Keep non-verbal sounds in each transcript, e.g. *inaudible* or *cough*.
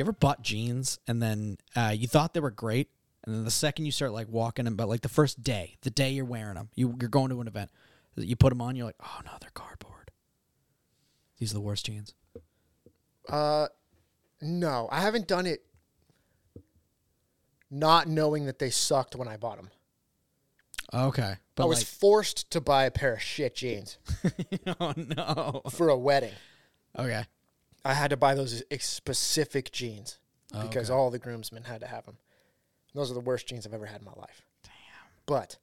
You ever bought jeans and then uh, you thought they were great, and then the second you start like walking them, but like the first day, the day you're wearing them, you, you're going to an event, you put them on, you're like, oh no, they're cardboard. These are the worst jeans. Uh, no, I haven't done it. Not knowing that they sucked when I bought them. Okay, but I was forced to buy a pair of shit jeans *laughs* oh no. for a wedding. Okay. I had to buy those specific jeans Oh, because okay. all the groomsmen had to have them. Those are the worst jeans I've ever had in my life. Damn. But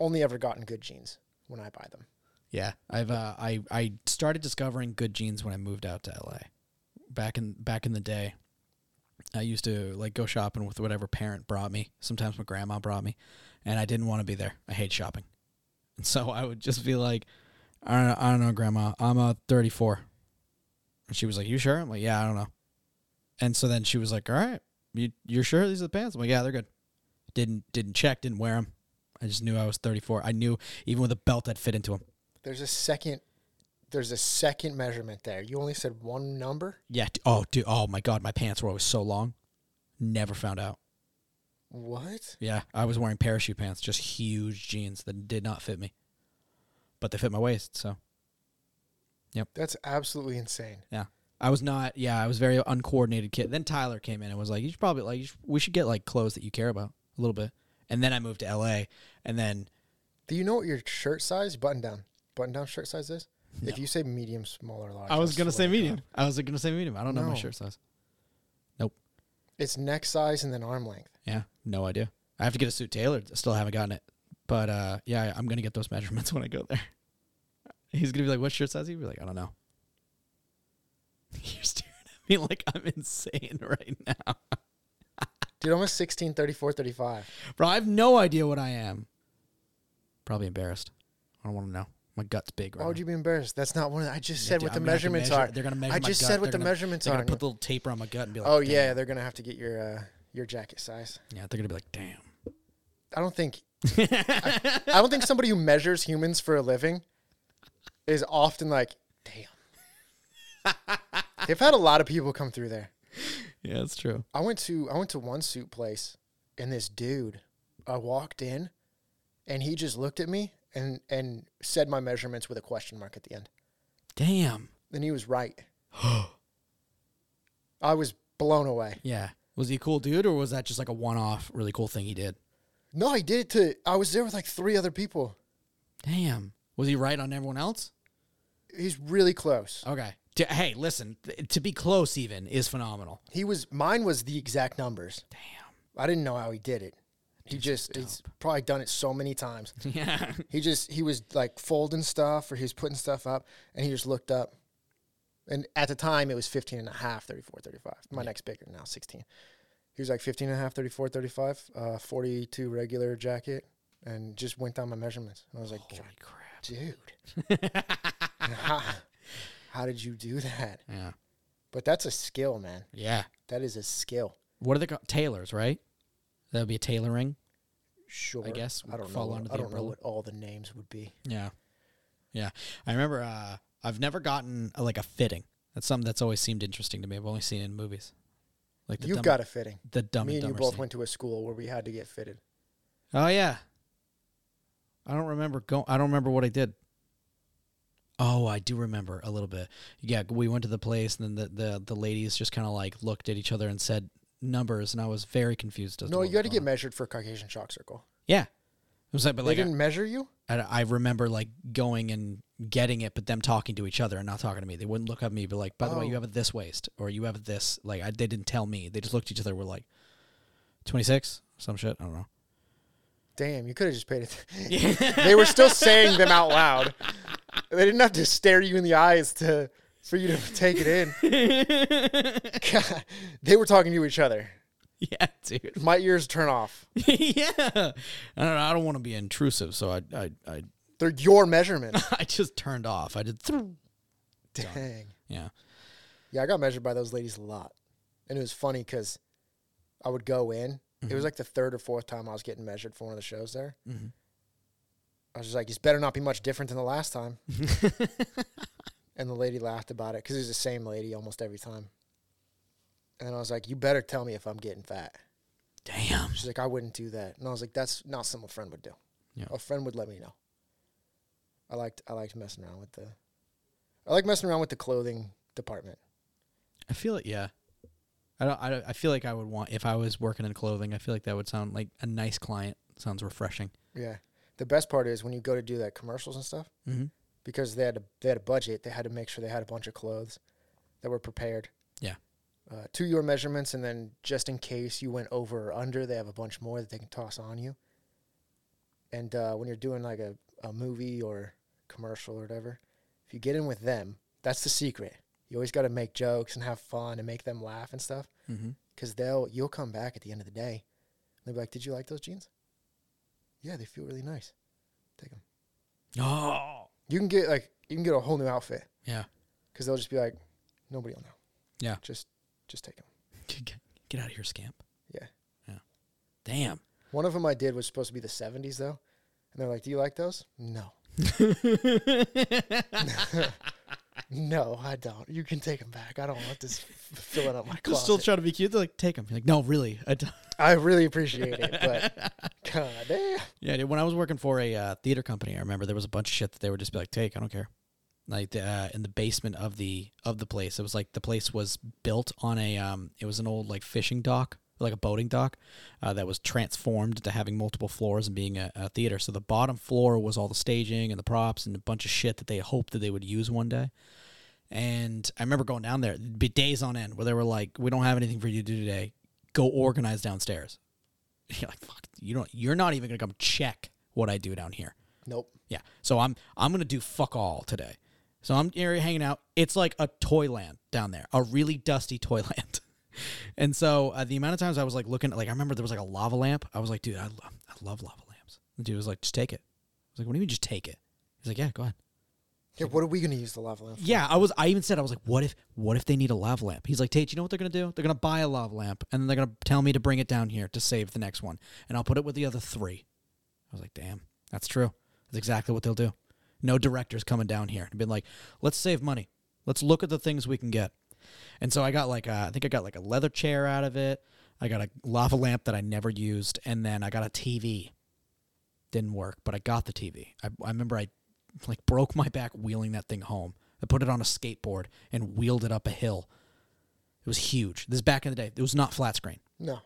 only ever gotten good jeans when I buy them. Yeah, I've uh, I I started discovering good jeans when I moved out to LA. Back in back in the day, I used to like go shopping with whatever parent brought me. Sometimes my grandma brought me, and I didn't want to be there. I hate shopping, *laughs* and so I would just be like, I don't know, I don't know, grandma. I'm a 34, and she was like, "You sure?" I'm like, "Yeah, I don't know." And so then she was like, "All right, you you're sure these are the pants?" I'm like, "Yeah, they're good." Didn't didn't check, didn't wear them. I just knew I was 34. I knew even with a belt I'd fit into them. There's a second. There's a second measurement there. You only said one number. Yeah. Oh, dude. Oh my God. My pants were always so long. Never found out. What? Yeah. I was wearing parachute pants, just huge jeans that did not fit me, but they fit my waist. So That's absolutely insane. Yeah. I was not. Yeah. I was very uncoordinated kid. Then Tyler came in and was like, "You should probably like. You should, we should get like clothes that you care about a little bit." And then I moved to L.A. And then Do you know what your shirt size, button down, button down shirt size is? No. If you say medium, small, or large, I was gonna say medium. God. I was gonna say medium. I don't know my shirt size. Nope. It's neck size and then arm length. Yeah. No idea. I have to get a suit tailored. I still haven't gotten it. But uh, yeah, I'm gonna get those measurements *laughs* when I go there. He's gonna be like, "What shirt size?" He'll be like, "I don't know." *laughs* You're staring at me like I'm insane right now, *laughs* Dude, I'm a 16, 34, 35. bro. I have no idea what I am. Probably embarrassed. I don't want to know. My gut's big. Right Why would now. you be embarrassed? That's not one. of I just said what the I'm gonna have to measurements measure- are. They're gonna measure I just said what They're the gonna- measurements They're are. gonna put the little taper on my gut and be like, oh yeah, "Damn." they're gonna have to get your uh, your jacket size. yeah." They're gonna be like, "Damn." I don't think. I, *laughs* I don't think somebody who measures humans for a living is often like, damn. *laughs* They've had a lot of people come through there. yeah, it's true. I went to I went to one suit place, and this dude, I walked in, and he just looked at me and and said my measurements with a question mark at the end. Damn. And he was right. *gasps* I was blown away. Yeah. Was he a cool dude, or was that just like a one-off, really cool thing he did? No, he did it to. I was there with like three other people. Damn. Was he right on everyone else? He's really close. Okay. T- hey, listen. th- to be close, even is phenomenal. He was mine was the exact numbers. Damn. I didn't know how he did it. He just he's probably done it so many times. *laughs* Yeah. He just he was like folding stuff or he was putting stuff up and he just looked up. And at the time it was 15 and a half, 34, 35. My next bigger now, 16. He was like 15 and a half, 34, 35, uh, 42 regular jacket and just went down my measurements. And I was like, Holy crap. Dude, how, how did you do that? *laughs* Yeah. But that's a skill, man. Yeah. That is a skill. What are they called? Tailors, right? That would be a tailoring. Sure. I guess I don't know. under I don't know what all the names would be. Yeah. Yeah. I remember uh, I've never gotten uh, like a fitting. That's something that's always seemed interesting to me. I've only seen it in movies. Like the You've dumb, got a fitting. the dumb Me and and you both scene. went to a school where we had to get fitted. Oh yeah. I don't remember go I don't remember what I did. Oh, I do remember a little bit. Yeah, we went to the place and then the the, the ladies just kind of like looked at each other and said numbers and I was very confused as to No, what you had to get on. measured for Caucasian Chalk Circle. Yeah. It was like but they like didn't measure you? I, I remember like going and getting it but them talking to each other and not talking to me. They wouldn't look at me but like, "By the way, Oh. you have a this waist or you have a this." Like I, they didn't tell me. They just looked at each other and were like 26, some shit, I don't know. Damn, you could have just paid it. *laughs* Yeah. they were still saying them out loud. They didn't have to stare you in the eyes to for you to take it in. God, *laughs* *laughs* they were talking to each other. yeah, dude. My ears turn off. yeah, I don't know. I don't want to be intrusive, so I I I, They're your measurement. I just turned off. I did. Dang. Yeah. Yeah, I got measured by those ladies a lot. And it was funny because I would go in. It was like the third or fourth time I was getting measured for one of the shows there. Mhm. I was just like, this better not be much different than the last time. *laughs* and the lady laughed about it because it was the same lady almost every time. And then I was like, "You better tell me if I'm getting fat." Damn. She's like, "I wouldn't do that." And I was like, "That's not something a friend would do. Yeah. A friend would let me know." I liked I liked messing around with the, I like messing around with the clothing department. I feel it. Yeah. I don't. I, I feel like I would want if I was working in clothing. I feel like that would sound like a nice client. Sounds refreshing. Yeah. The best part is when you go to do that commercials and stuff, Mm-hmm. because they had a they had a budget. They had to make sure they had a bunch of clothes that were prepared. Yeah. Uh, to your measurements, and then just in case you went over or under, they have a bunch more that they can toss on you. And uh, when you're doing like a, a movie or commercial or whatever, if you get in with them, that's the secret. You always got to make jokes and have fun and make them laugh and stuff, Mm-hmm. because they'll you'll come back at the end of the day. And they'll be like, "Did you like those jeans? Yeah, they feel really nice. Take them. Oh. You can get like you can get a whole new outfit." Yeah. because they'll just be like, nobody will know. Yeah. just just take them. *laughs* Get, get out of here, scamp. Yeah. Yeah. Damn. One of them I did was supposed to be the '70s though, and they're like, "Do you like those?" No, *laughs* *laughs* no, I don't. You can take them back. I don't want this filling up my *laughs* closet. still trying to be cute. They're like, take them. You're like, no, really. *laughs* I don't. I really appreciate it, but *laughs* god damn. Yeah, dude, when I was working for a uh, theater company, I remember there was a bunch of shit that they would just be like, "Take, I don't care." Like uh, in the basement of the of the place, it was like the place was built on a um, it was an old like fishing dock, like a boating dock, uh, that was transformed to having multiple floors and being a, a theater. So the bottom floor was all the staging and the props and a bunch of shit that they hoped that they would use one day. And I remember going down there, it'd be days on end where they were like, "We don't have anything for you to do today. Go organize downstairs." *laughs* You're like, "Fuck, you don't. You're not even gonna come check what I do down here." Nope. Yeah. So I'm I'm gonna do fuck all today. So I'm here hanging out. It's like a toy land down there, a really dusty toy land. *laughs* *laughs* and so uh, the amount of times I was like looking at like I remember there was like a lava lamp. I was like, dude, I love I love lava lamps. The dude was like, just take it. I was like, what do you mean just take it? He's like, yeah, go ahead. Yeah, what are we gonna use the lava lamp? For? Yeah, I was. I even said I was like, "What if? What if they need a lava lamp?" He's like, "Tate, you know what they're gonna do? They're gonna buy a lava lamp, and then they're gonna tell me to bring it down here to save the next one, and I'll put it with the other three. I was like, "Damn, that's true. That's exactly what they'll do. No directors coming down here and been like, let's save money. Let's look at the things we can get." And so I got like, a, I think I got like a leather chair out of it. I got a lava lamp that I never used, and then I got a TV. Didn't work, but I got the TV. I, I remember I like broke my back wheeling that thing home. I put it on a skateboard and wheeled it up a hill. It was huge. This is back in the day. It was not flat screen. No.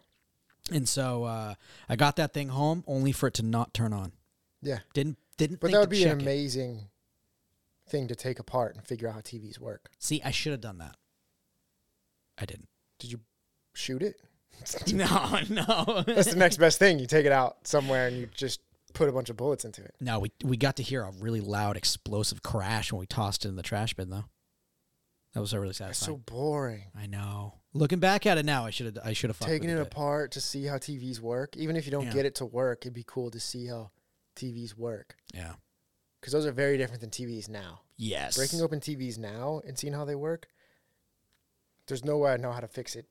And so uh, I got that thing home only for it to not turn on. Yeah. Didn't didn't But that would be an check it. amazing thing to take apart and figure out how TVs work. See, I should have done that. I didn't. Did you shoot it? *laughs* *laughs* no, no. That's the next best thing. You take it out somewhere and you just put a bunch of bullets into it. no, we we got to hear a really loud explosive crash when we tossed it in the trash bin though. That was really That's satisfying. so boring. I know. Looking back at it now, I should have I should have Taking it apart to see how TVs work. Even if you don't Yeah. get it to work, it'd be cool to see how TVs work. Yeah. Because those are very different than TVs now. Yes. Breaking open TVs now and seeing how they work, there's no way I know how to fix it.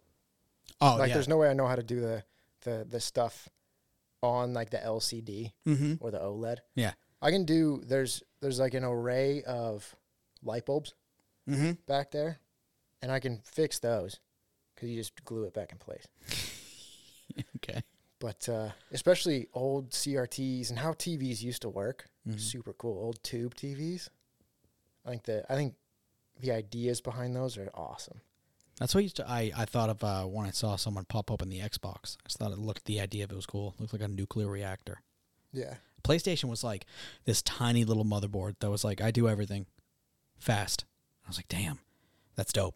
Oh like yeah. there's no way I know how to do the the the stuff on like the LCD mm-hmm. or the OLED. Yeah. I can do there's there's like an array of light bulbs Mm-hmm. back there and I can fix those cuz you just glue it back in place. *laughs* Okay. But uh, especially old CRTs and how TVs used to work, Mhm. super cool. Old tube TVs. I think the I think the ideas behind those are awesome. That's what used to I, I thought of uh, when I saw someone pop open the Xbox. I just thought it looked the idea of it was cool. It looked like a nuclear reactor. Yeah. PlayStation was like this tiny little motherboard that was like I do everything fast. I was like, damn, that's dope.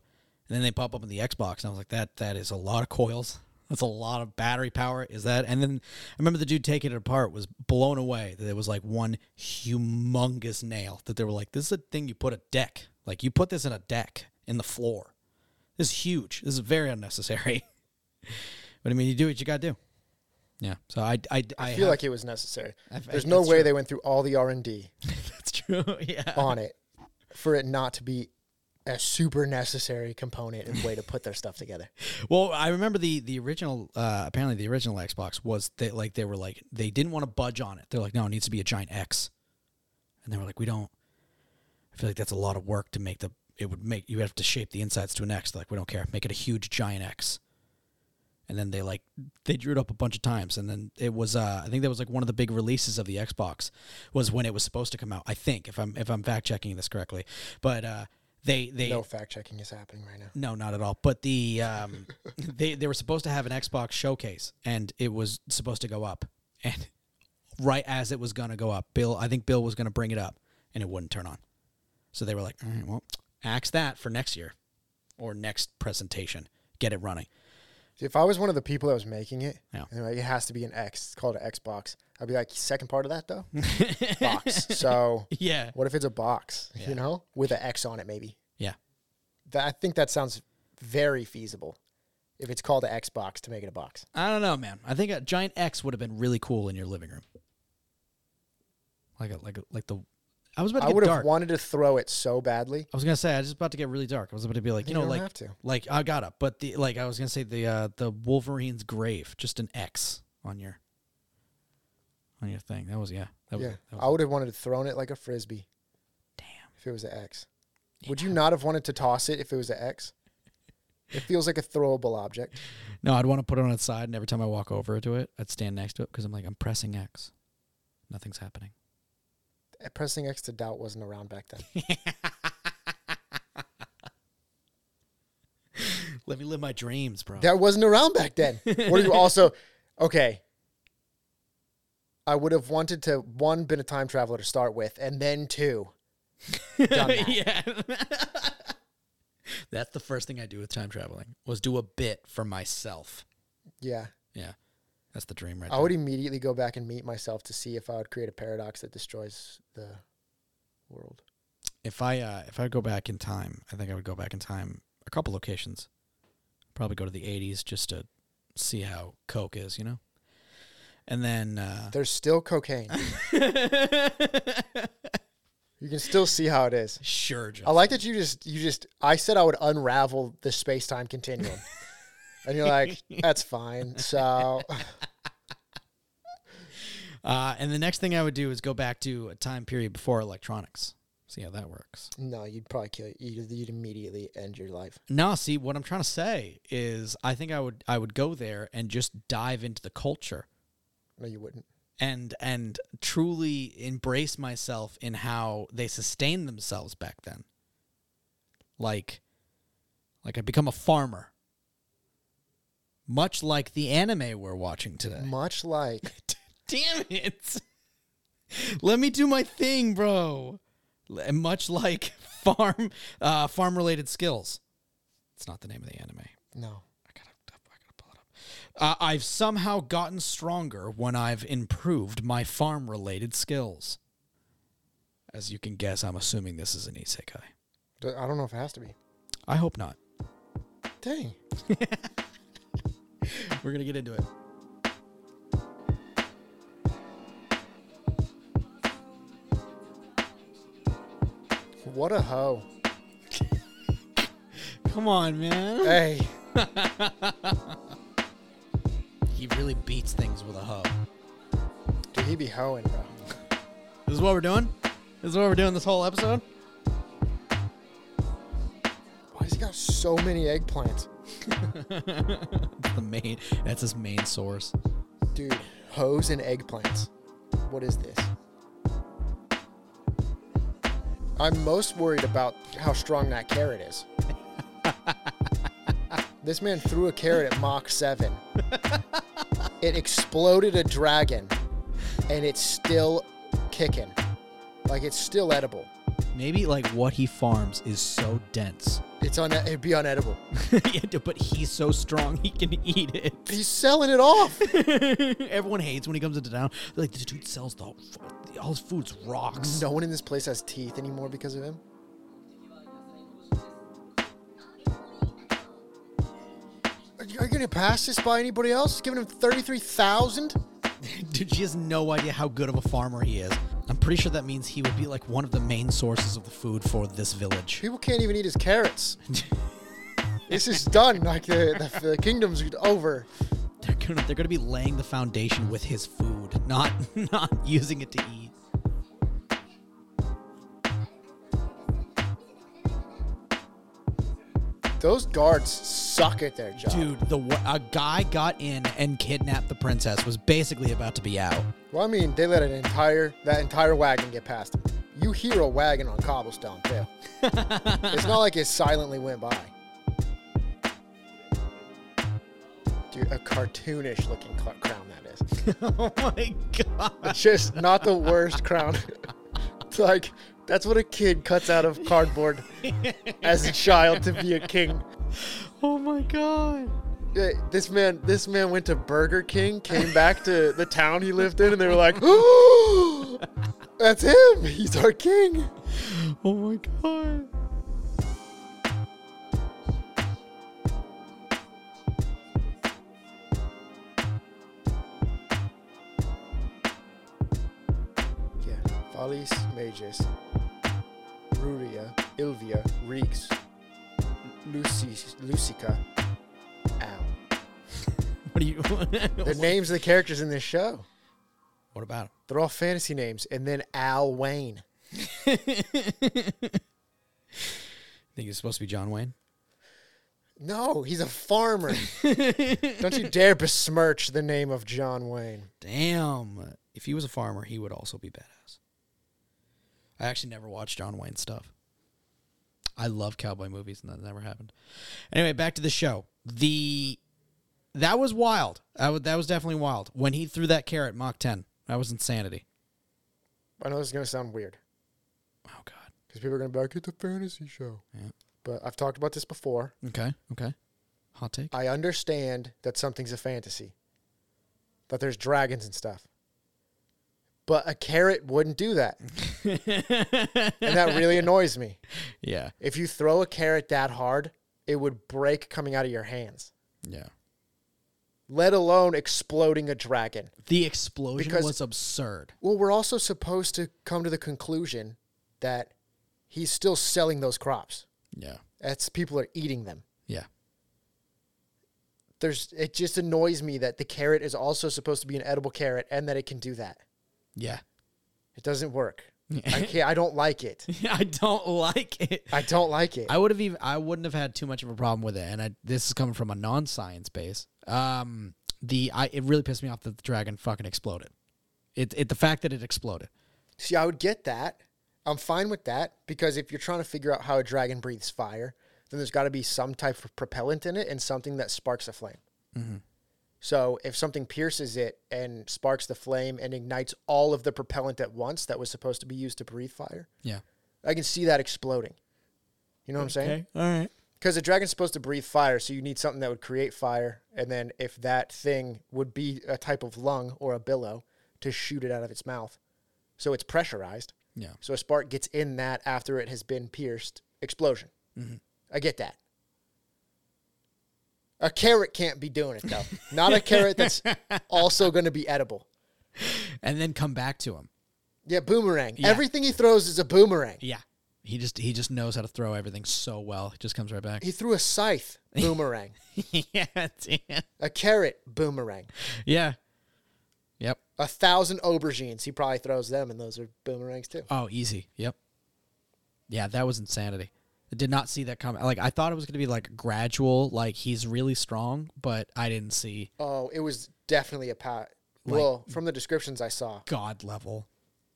And then they pop up in the Xbox, and I was like, that that is a lot of coils. That's a lot of battery power. Is that? And then I remember the dude taking it apart was blown away that it was like one humongous nail. That they were like, this is a thing you put a deck. Like you put this in a deck in the floor. This is huge. This is very unnecessary. *laughs* but I mean, you do what you got to do. Yeah. So I I, I, I feel have- like it was necessary. I've- There's no way true. they went through all the R&D *laughs* That's true. *laughs* Yeah. on it for it not to be a super necessary component and way to put their stuff together. Well, I remember the the original. Uh, apparently, the original Xbox was they like they were like they didn't want to budge on it. They're like, no, it needs to be a giant X, and they were like, we don't. I feel like that's a lot of work to make the it would make you have to shape the insides to an X. They're like we don't care, make it a huge giant X. And then they like they drew it up a bunch of times, and then it was uh, I think that was like one of the big releases of the Xbox was when it was supposed to come out. I think if I'm if I'm fact checking this correctly, but uh, they they No fact checking is happening right now. no, not at all. But the um, *laughs* they they were supposed to have an Xbox showcase, and it was supposed to go up, and right as it was gonna go up, Bill, I think Bill was gonna bring it up, and it wouldn't turn on. So they were like, all right, well, axe that for next year, or next presentation, get it running. See, if I was one of the people that was making it, Yeah. and like, it has to be an X. It's called an Xbox. I'd be like, second part of that though, *laughs* box. So *laughs* Yeah, what if it's a box? Yeah. You know, with an X on it, maybe. yeah. That, I think that sounds very feasible. If it's called an Xbox to make it a box. I don't know, man. I think a giant X would have been really cool in your living room. Like a like a, like the. I was about to I get would have dark. wanted to throw it so badly. I was gonna say I was just about to get really dark. I was about to be like, you know, don't like have to. Like I got it, but the like I was gonna say the uh the Wolverine's grave, just an X on your on your thing. That was yeah. That was, Yeah, that I would have wanted to thrown it like a frisbee damn. if it was an X. Would you not have wanted to toss it if it was an X? It feels like a throwable object. *laughs* No, I'd want to put it on its side, and every time I walk over to it, I'd stand next to it because I'm like I'm pressing X. Nothing's happening. *laughs* Pressing X to doubt wasn't around back then. *laughs* Let me live my dreams, bro. That wasn't around back then. What are you *laughs* also okay? I would have wanted to one been a time traveler to start with, and then two. that. yeah. That's the first thing I do with time traveling was do a bit for myself. Yeah, Yeah, that's the dream right I there. would immediately go back and meet myself to see if I would create a paradox that destroys the world. if I uh, if I go back in time, I think I would go back in time a couple locations. Probably go to the '80s just to see how Coke is, you know. And then uh, There's still cocaine. *laughs* You can still see how it is. sure, Jeff. I like that you just you just I said I would unravel the space time continuum. *laughs* and you're like, that's fine. So *laughs* Uh, and the next thing I would do is go back to a time period before electronics. See how that works. no, you'd probably kill you'd, you'd immediately end your life. No, see what I'm trying to say is I think I would I would go there and just dive into the culture No, you wouldn't. and and truly embrace myself in how they sustained themselves back then. Like like I become a farmer. Much like the anime we're watching today. Much like *laughs* Damn it. Let me do my thing, bro. Much like *laughs* farm uh farm related skills. It's not the name of the anime. no. I gotta, I gotta pull it up. Uh, I've somehow gotten stronger when I've improved my farm related skills. As you can guess, I'm assuming this is an isekai. I don't know if it has to be. I hope not. Dang. *laughs* *laughs* We're gonna get into it. What a hoe. *laughs* Come on, man. Hey. *laughs* He really beats things with a hoe. Dude, he be hoeing, bro. This is what we're doing. This is what we're doing this whole episode. Why has he got so many eggplants? *laughs* the main. That's his main source. Dude, hoes and eggplants. What is this? I'm most worried about how strong that carrot is. *laughs* this man threw a carrot at Mach 7. It exploded a dragon, and it's still kicking. Like it's still edible. Maybe like what he farms is so dense. It's on. It'd be unedible. *laughs* Yeah, but he's so strong he can eat it. He's selling it off. *laughs* Everyone hates when he comes into town. They're like, this dude sells the all his food's rocks. No one in this place has teeth anymore because of him. Are you, are you gonna pass this by anybody else? Giving him thirty-three thousand? *laughs* Dude, she has no idea how good of a farmer he is. I'm pretty sure that means he would be like one of the main sources of the food for this village. People can't even eat his carrots. *laughs* this is done. Like the, the, the kingdom's over. They're gonna they're gonna be laying the foundation with his food, not *laughs* not using it to eat. Those guards suck at their job. Dude, the a guy got in and kidnapped the princess. Was basically about to be out. Well, I mean, they let an entire that entire wagon get past them. You hear a wagon on cobblestone too. *laughs* it's not like it silently went by. Dude, a cartoonish looking cl- crown that is. *laughs* oh my god. It's just not the worst crown. *laughs* it's like that's what a kid cuts out of cardboard *laughs* as a child to be a king. Oh my god. This man, this man went to Burger King, came back to the town he lived in, and they were like, "Oh, *gasps* that's him. He's our king." Oh my god. Magus, Ruria, Ilvia, Reeks, Lucy, Lucica, Al. *laughs* What do you? *laughs* The names of the characters in this show. what about him? They're all fantasy names. And then Al Wayne. *laughs* Think he's supposed to be John Wayne? No, he's a farmer. Don't you dare besmirch the name of John Wayne. Damn. If he was a farmer, he would also be badass. I actually never watched John Wayne stuff. I love cowboy movies, and that never happened. Anyway, back to the show. The that was wild. That was, that was definitely wild. When he threw that carrot Mach 10, that was insanity. I know this is going to sound weird Oh God. because people are going to be like, it's a fantasy show. Yeah. But I've talked about this before. Okay. Okay. Hot take. I understand that something's a fantasy, that there's dragons and stuff. But a carrot wouldn't do that. and that really *laughs* annoys me. yeah. If you throw a carrot that hard, it would break coming out of your hands, Yeah. let alone exploding a dragon. The explosion Because- was absurd. Well, we're also supposed to come to the conclusion that he's still selling those crops. Yeah. That's people are eating them. Yeah. There's it just annoys me that the carrot is also supposed to be an edible carrot and that it can do that. Yeah. It doesn't work. I *laughs* can't I don't like it. *laughs* I don't like it. I don't like it. I would have even I wouldn't have had too much of a problem with it, and I this is coming from a non-science base. Um, the I it really pissed me off that the dragon fucking exploded. It it the fact that it exploded. See, I would get that. I'm fine with that because if you're trying to figure out how a dragon breathes fire, then there's got to be some type of propellant in it and something that sparks a flame. So if something pierces it and sparks the flame and ignites all of the propellant at once that was supposed to be used to breathe fire, Yeah. I can see that exploding. You know what I'm saying? All right. Because a dragon's supposed to breathe fire, so you need something that would create fire, and then if that thing would be a type of lung or a billow to shoot it out of its mouth, so it's pressurized. Yeah. So a spark gets in that after it has been pierced. Explosion. Mm-hmm. I get that. A carrot can't be doing it though. Not a carrot that's *laughs* also going to be edible. And then come back to him. Yeah, boomerang. Yeah. Everything he throws is a boomerang. Yeah. He just he just knows how to throw everything so well. He just comes right back. He threw a scythe. *laughs* Boomerang. yeah. damn. a carrot. Boomerang. Yeah. Yep. A thousand aubergines. He probably throws them, and those are boomerangs too. Oh, easy. Yep. Yeah, that was insanity. Did not see that coming. Like I thought it was going to be like gradual, like he's really strong, but I didn't see Oh, it was definitely a pat. well, from the descriptions I saw, god level.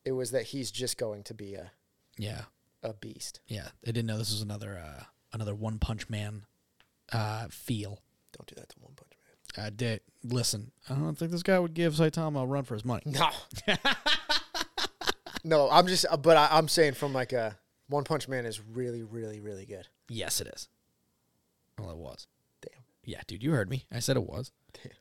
it was that he's just going to be a, Yeah. a beast. Yeah, I didn't know this was another uh, another One Punch Man uh, feel. Don't do that to One Punch Man. I did listen. I don't think this guy would give Saitama a run for his money. No. *laughs* no, I'm just, but I, I'm saying from like a One Punch Man is really, really, really good. Yes, it is. Well, it was. Damn. Yeah, dude, you heard me. I said it was. Damn.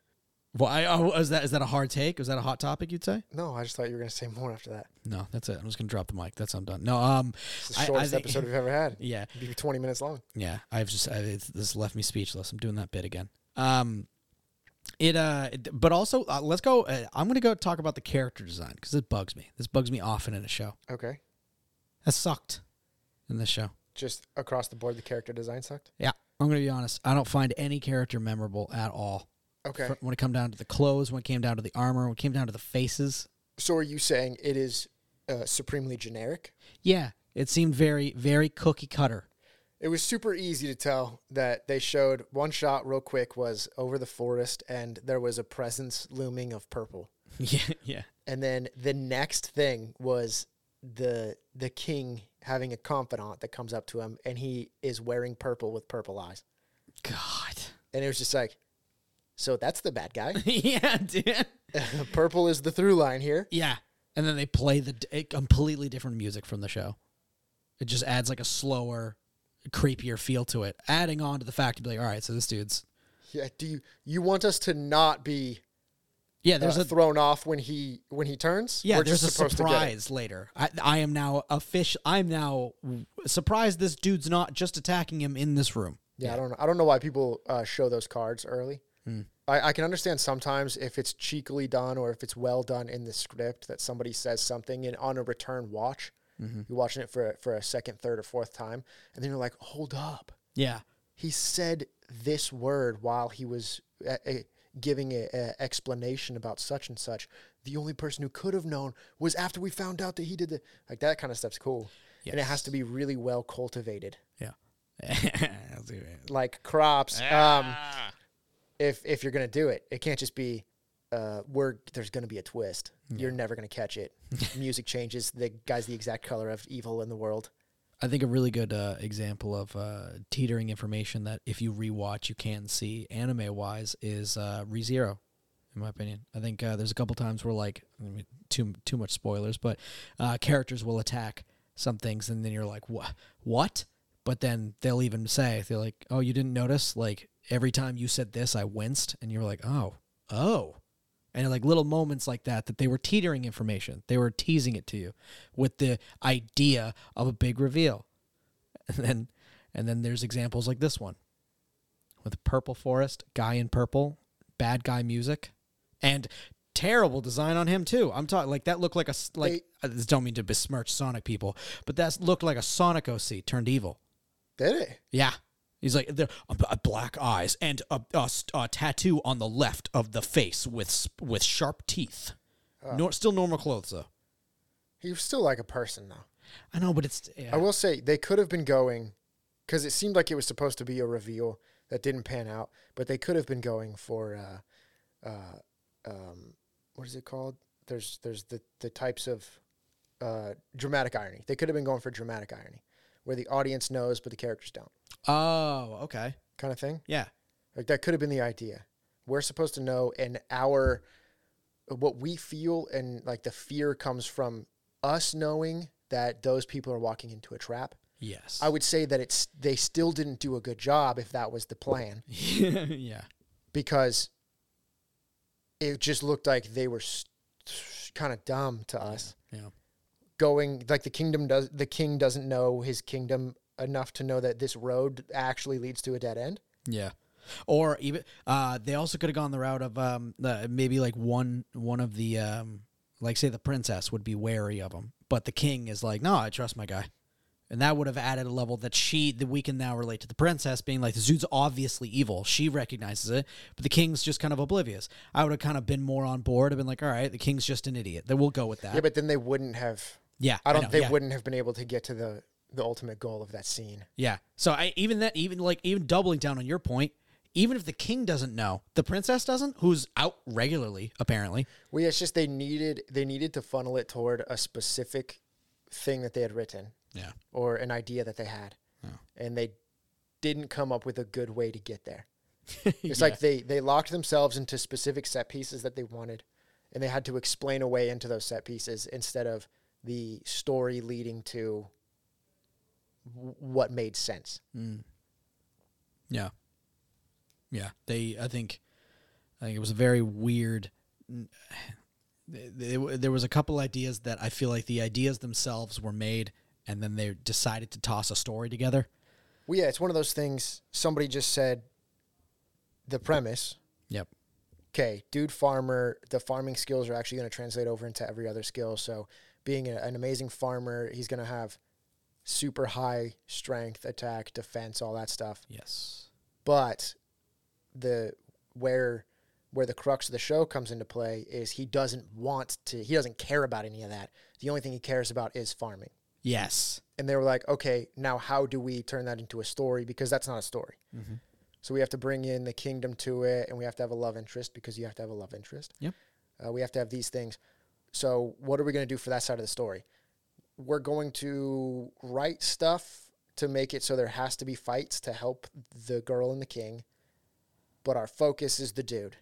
Well, I, oh, is that is that a hard take? Is that a hot topic? You'd say? No, I just thought you were going to say more after that. No, that's it. I'm just gonna drop the mic. That's I'm done. No, um, It's the I- I shortest think- episode *laughs* we've ever had. yeah, It'd be 20 minutes long. Yeah, I've just I, it's, this left me speechless. I'm doing that bit again. Um, it uh, it, but also uh, let's go. Uh, I'm gonna go talk about the character design because this bugs me. This bugs me often in a show. Okay. That sucked in this show. Just across the board, the character design sucked. Yeah, I'm gonna be honest. I don't find any character memorable at all. Okay. Fr- When it come down to the clothes, when it came down to the armor, when it came down to the faces, so are you saying it is uh, supremely generic? yeah, it seemed very very cookie cutter. It was super easy to tell that they showed one shot real quick was over the forest and there was a presence looming of purple. *laughs* Yeah, yeah. And then the next thing was the the king having a confidant that comes up to him and he is wearing purple with purple eyes. God. And it was just like so that's the bad guy. *laughs* yeah, dude. *laughs* purple is the through line here. Yeah. And then they play the completely different music from the show. It just adds like a slower, creepier feel to it, adding on to the fact to be like, all right, so this dude's Yeah, do you you want us to not be yeah. There's uh, a thrown off when he when he turns? yeah. We're There's a just supposed to get surprise later. I, I am now official. I'm now surprised this dude's not just attacking him in this room. Yeah, I don't know. I don't know why people uh, show those cards early. Hmm. I, I can understand sometimes if it's cheekily done or if it's well done in the script that somebody says something and on a return watch, Mm-hmm. you're watching it for a, for a second, third, or fourth time, and then you're like, hold up, Yeah. he said this word while he was uh, uh, giving a, a explanation about such and such. The only person who could have known was after we found out that he did the like that kind of stuff's cool, and it has to be really well cultivated, Yeah. *laughs* Let's do it. like crops. Um, if if you're gonna do it, it can't just be uh we're there's gonna be a twist. You're never gonna catch it. *laughs* Music changes, the guy's the exact color of evil in the world. I think a really good uh, example of uh, teetering information that if you rewatch you can see anime wise is uh, ReZero, in my opinion. I think uh, there's a couple times where like too too much spoilers, but uh, characters will attack some things and then you're like what what? But then they'll even say they're like, oh, you didn't notice? Like every time you said this, I winced, and you're like, oh, oh. And like little moments like that, that they were teetering information. They were teasing it to you with the idea of a big reveal. *laughs* And then and then there's examples like this one. With Purple Forest, guy in purple, bad guy music, and terrible design on him too. I'm talking like that looked like a like I just don't mean to besmirch Sonic people, but that looked like a Sonic OC turned evil. Did it? Yeah. He's like the uh, uh, black eyes and a, a, a tattoo on the left of the face with with sharp teeth. Nor, still normal clothes though. He's still like a person though. I know, but it's yeah. I will say they could have been going because it seemed like it was supposed to be a reveal that didn't pan out, but they could have been going for uh, uh, um, what is it called? There's there's the the types of uh, dramatic irony. They could have been going for dramatic irony, where the audience knows but the characters don't, oh, okay. kind of thing. Yeah. Like that could have been the idea. We're supposed to know, and our what we feel and like the fear comes from us knowing that those people are walking into a trap. Yes. I would say that it's they still didn't do a good job if that was the plan *laughs* yeah. because it just looked like they were s kind of dumb to us. Yeah. Going like the kingdom does the king doesn't know his kingdom enough to know that this road actually leads to a dead end. Yeah. Or even uh, they also could have gone the route of um, the, maybe like one one of the um, like say the princess would be wary of him, but the king is like, no, I trust my guy, and that would have added a level that she that we can now relate to the princess being like, this dude's obviously evil. She recognizes it, but the king's just kind of oblivious. I would have kind of been more on board. I've been like, all right, the king's just an idiot. Then we'll go with that. Yeah, but then they wouldn't have yeah, I don't know, they yeah. wouldn't have been able to get to the the ultimate goal of that scene. Yeah. So I even that even like even doubling down on your point, even if the king doesn't know, the princess doesn't, who's out regularly apparently. Well, yeah, it's just they needed they needed to funnel it toward a specific thing that they had written Yeah. or an idea that they had, and they didn't come up with a good way to get there. *laughs* It's like they they locked themselves into specific set pieces that they wanted, and they had to explain a way into those set pieces instead of the story leading to w- what made sense. Mm. Yeah. Yeah. They I think I think it was a very weird there was a couple ideas that I feel like the ideas themselves were made and then they decided to toss a story together. Well, yeah, it's one of those things. Somebody just said the premise. Yep. okay, dude farmer, the farming skills are actually going to translate over into every other skill. So, being a, an amazing farmer, he's going to have super high strength, attack, defense, all that stuff. Yes. But the where where the crux of the show comes into play is he doesn't want to he doesn't care about any of that. The only thing he cares about is farming. Yes. and they were like, okay, now how do we turn that into a story? Because that's not a story. Mhm. So we have to bring in the kingdom to it, and we have to have a love interest because you have to have a love interest. Yep. Uh, we have to have these things. So what are we going to do for that side of the story? We're going to write stuff to make it so there has to be fights to help the girl and the king, but our focus is the dude.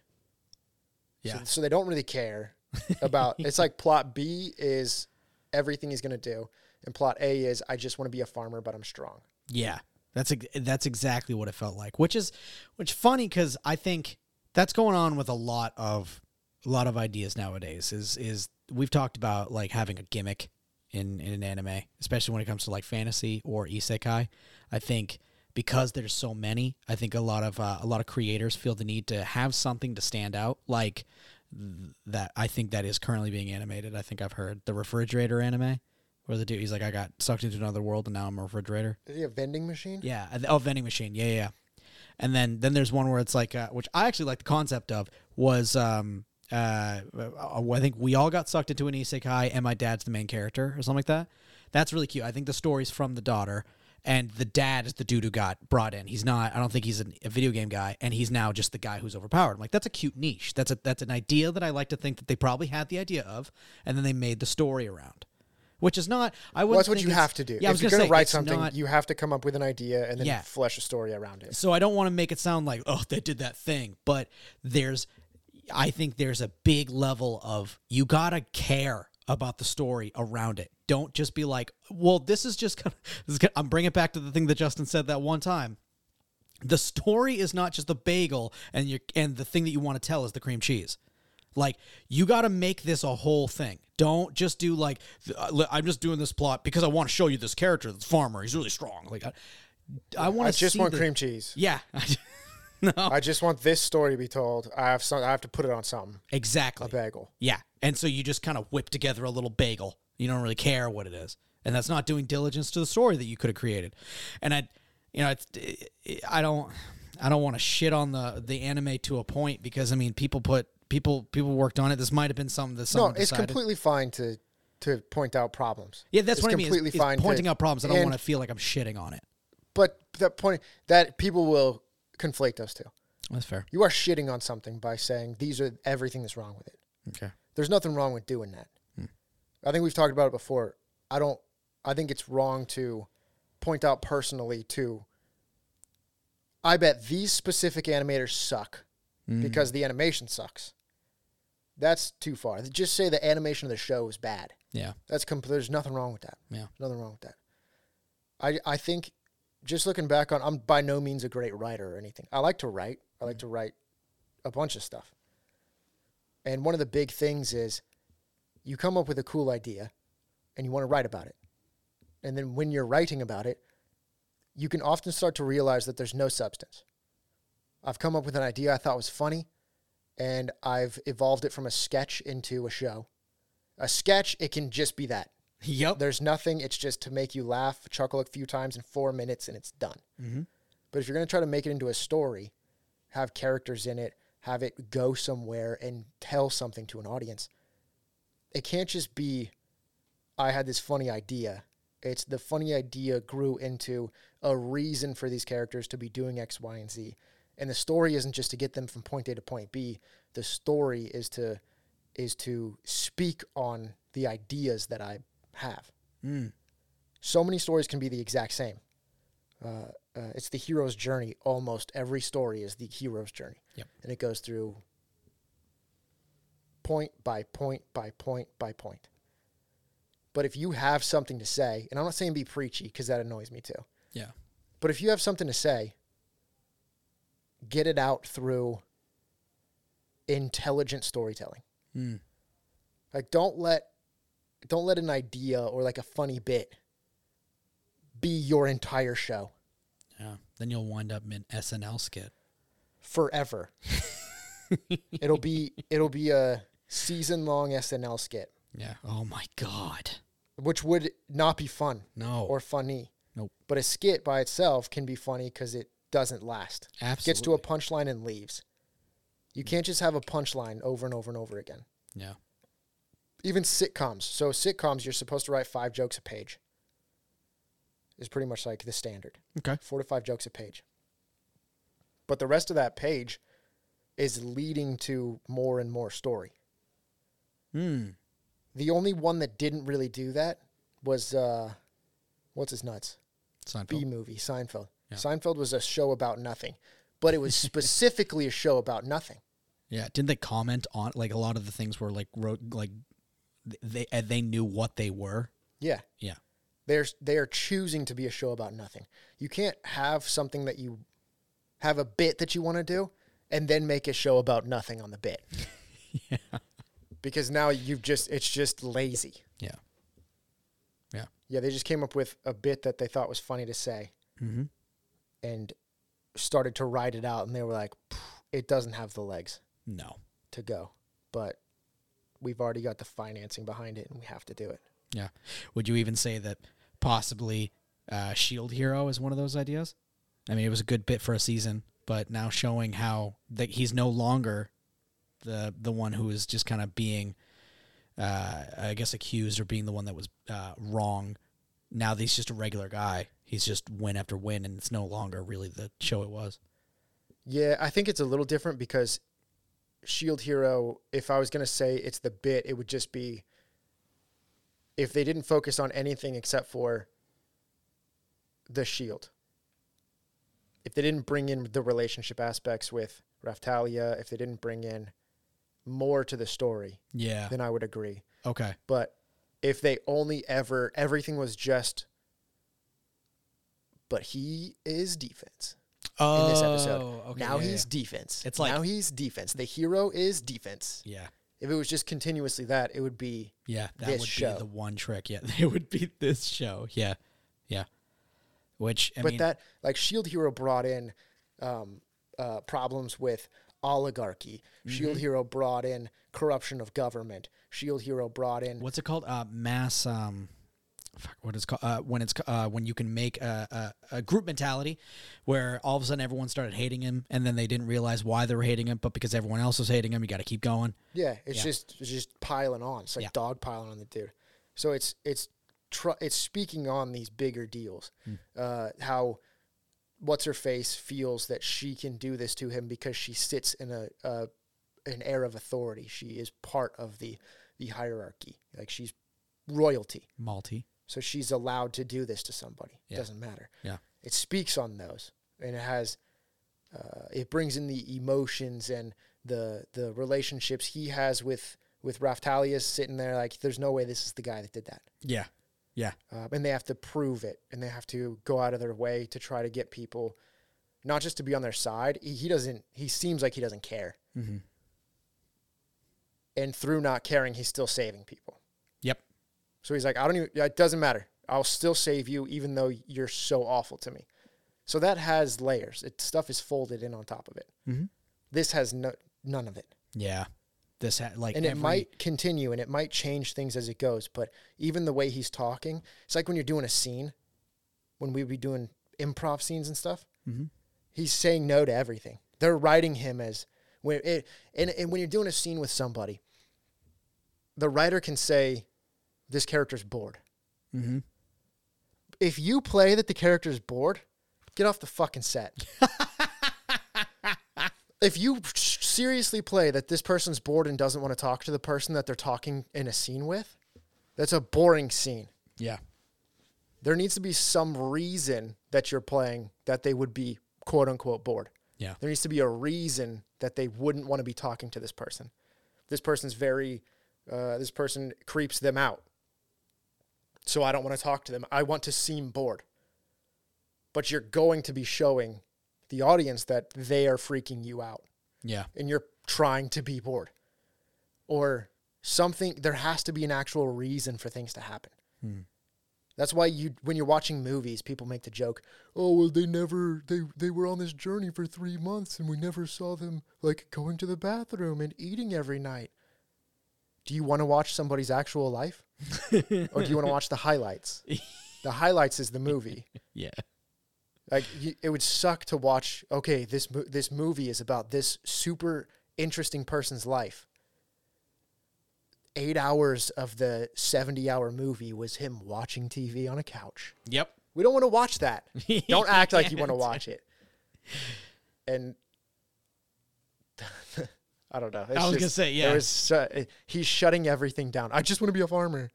Yeah. So, so they don't really care *laughs* about. it's like plot B is everything he's going to do, and plot A is I just want to be a farmer, but I'm strong. Yeah, that's that's exactly what it felt like. Which is which funny because I think that's going on with a lot of a lot of ideas nowadays. Is is we've talked about like having a gimmick in in an anime, especially when it comes to like fantasy or isekai. I think because there's so many, I think a lot of uh, a lot of creators feel the need to have something to stand out, like th- that. I think that is currently being animated. I think I've heard the refrigerator anime. Where the dude, he's like, I got sucked into another world and now I'm a refrigerator. Is he a vending machine? Yeah. Oh, vending machine. Yeah, yeah. yeah. And then then there's one where it's like, uh, which I actually like the concept of was, um, uh, I think we all got sucked into an isekai, and my dad's the main character or something like that. That's really cute. I think the story's from the daughter, and the dad is the dude who got brought in. He's not. I don't think he's an, a video game guy, and he's now just the guy who's overpowered. I'm like, that's a cute niche. That's a that's an idea that I like to think that they probably had the idea of, and then they made the story around. Which is not. I. Well, that's what you have to do. Yeah, if you're going to write something, not- you have to come up with an idea and then Yeah. flesh a story around it. So I don't want to make it sound like, oh, they did that thing, but there's, I think there's a big level of you gotta care about the story around it. Don't just be like, well, this is just of, *laughs* this is kind I'm bringing it back to the thing that Justin said that one time. The story is not just the bagel, and you and the thing that you want to tell is the cream cheese. Like you got to make this a whole thing. Don't just do like uh, I'm just doing this plot because I want to show you this character, this farmer. He's really strong. Like I, I want I to just see want the- cream cheese. Yeah. *laughs* *laughs* no. I just want this story to be told. I have some. I have to put it on something. Exactly. A bagel. Yeah. And so you just kind of whip together a little bagel. You don't really care what it is. And that's not doing diligence to the story that you could have created. And I you know, it's, I don't I don't want to shit on the the anime to a point because I mean, people put people people worked on it. This might have been something that No, it's decided. completely fine to to point out problems. Yeah, that's it's what I mean. completely is fine to- pointing out problems. I don't want to feel like I'm shitting on it. But that point that people will conflate those two. That's fair. You are shitting on something by saying these are everything that's wrong with it. Okay. There's nothing wrong with doing that. Hmm. I think we've talked about it before. I don't. I think it's wrong to point out personally to. I bet these specific animators suck Mm. because the animation sucks. That's too far. Just say the animation of the show is bad. Yeah. That's com- there's nothing wrong with that. Yeah. Nothing wrong with that. I I think just looking back on I'm by no means a great writer or anything. I like to write. I like mm-hmm. to write a bunch of stuff. And one of the big things is you come up with a cool idea and you want to write about it. And then when you're writing about it, you can often start to realize that there's no substance. I've come up with an idea I thought was funny and I've evolved it from a sketch into a show. A sketch, it can just be that. Yep. There's nothing. It's just to make you laugh, chuckle a few times in four minutes, and it's done. Mm-hmm. But if you're going to try to make it into a story, have characters in it, have it go somewhere, and tell something to an audience, it can't just be, I had this funny idea. It's the funny idea grew into a reason for these characters to be doing X, Y, and Z. And the story isn't just to get them from point A to point B. The story is to is to speak on the ideas that I have. Mm. So many stories can be the exact same. Uh, uh, it's the hero's journey. Almost every story is the hero's journey. Yep. And it goes through point by point by point by point. But if you have something to say, and I'm not saying be preachy because that annoys me too. Yeah. But if you have something to say, get it out through intelligent storytelling. Mm. Like don't let don't let an idea or like a funny bit be your entire show Yeah. Then you'll wind up in an SNL skit. forever. *laughs* it'll be it'll be a season long SNL skit, Yeah. Oh my God. which would not be fun No. or funny. Nope. But a skit by itself can be funny because it doesn't last. Absolutely. Gets to a punchline and leaves. You can't just have a punchline over and over and over again. Yeah. Even sitcoms. So sitcoms, you're supposed to write five jokes a page. is pretty much like the standard. Okay. Four to five jokes a page. But the rest of that page is leading to more and more story. Hmm. The only one that didn't really do that was uh what's his nuts? Seinfeld. Bee Movie, Seinfeld. Yeah. Seinfeld was a show about nothing. But it was *laughs* specifically a show about nothing. Yeah, didn't they comment on like a lot of the things were like wrote like they they knew what they were. Yeah. Yeah. They're they're choosing to be a show about nothing. You can't have something that you have a bit that you want to do and then make a show about nothing on the bit. *laughs* Yeah. Because now you've just it's just lazy. Yeah. Yeah. Yeah, they just came up with a bit that they thought was funny to say Mm-hmm. and started to write it out and they were like it doesn't have the legs No. to go. But we've already got the financing behind it and we have to do it. Yeah. Would you even say that possibly uh, Shield Hero is one of those ideas? I mean, it was a good bit for a season, but now showing how that he's no longer the the one who is just kind of being, uh, I guess, accused or being the one that was uh, wrong. Now that he's just a regular guy. He's just win after win, and it's no longer really the show it was. Yeah, I think it's a little different because Shield Hero, if I was going to say it's the bit, it would just be if they didn't focus on anything except for the Shield. If they didn't bring in the relationship aspects with Raphtalia, if they didn't bring in more to the story, Yeah. then I would agree. Okay. But if they only ever, everything was just, but he is defense Oh, in this episode. okay. now yeah, he's defense. It's like- now he's defense. The hero is defense. yeah. If it was just continuously that, it would be Yeah, that this would show. be the one trick. Yeah, *laughs* it would be this show. Yeah, yeah. Which I but mean, that like Shield Hero brought in um, uh, problems with oligarchy. Mm-hmm. Shield Hero brought in corruption of government. Shield Hero brought in what's it called? Uh, mass. Um, fuck, what is called? Uh, when it's uh, when you can make a, a, a group mentality, where all of a sudden everyone started hating him, and then they didn't realize why they were hating him, but because everyone else was hating him, you got to keep going. yeah. It's Yeah. just it's just piling on. It's like Yeah. dog piling on the dude. So it's it's tr- it's speaking on these bigger deals. Hmm. Uh, how what's her face feels that she can do this to him because she sits in a, a an air of authority. She is part of the the hierarchy. Like she's royalty. Malty. So she's allowed to do this to somebody. Yeah. Doesn't matter. Yeah. It speaks on those, and it has, uh, it brings in the emotions and the the relationships he has with with Raphtalia sitting there like, there's no way this is the guy that did that, Yeah, yeah, uh, and they have to prove it, and they have to go out of their way to try to get people, not just to be on their side. He, he doesn't. He seems like he doesn't care, mm-hmm. and through not caring, he's still saving people. Yep. So he's like, I don't even, it doesn't matter. I'll still save you even though you're so awful to me. So that has layers. It, stuff is folded in on top of it. Mhm. This has no, none of it. yeah. This ha- like And it might continue and it might change things as it goes. But even the way he's talking, it's like when you're doing a scene, when we be doing improv scenes and stuff, Mhm. he's saying no to everything. They're writing him as, when it, and, and when you're doing a scene with somebody, the writer can say, this character's bored. Mhm. if you play that the character's bored, get off the fucking set. *laughs* if you seriously play that this person's bored and doesn't want to talk to the person that they're talking in a scene with, that's a boring scene. Yeah. There needs to be some reason that you're playing that they would be quote unquote bored. Yeah. There needs to be a reason that they wouldn't want to be talking to this person. This person's very, uh, this person creeps them out. So I don't want to talk to them. I want to seem bored. But you're going to be showing the audience that they are freaking you out Yeah. and you're trying to be bored. Or something, there has to be an actual reason for things to happen. Hmm. That's why you, when you're watching movies, people make the joke, "Oh, well, they never, they they were on this journey for three months, and we never saw them like going to the bathroom and eating every night." Do you want to watch somebody's actual life, or do you want to watch the highlights? *laughs* the highlights is the movie. Yeah. Like you, it would suck to watch. Okay, this mo- this movie is about this super interesting person's life. Eight hours of the seventy-hour movie was him watching TV on a couch. Yep. We don't want to watch that. *laughs* Don't act like you want to watch it. And I don't know. It's I was gonna say, yeah. was su- eh, he's shutting everything down. I just want to be a farmer,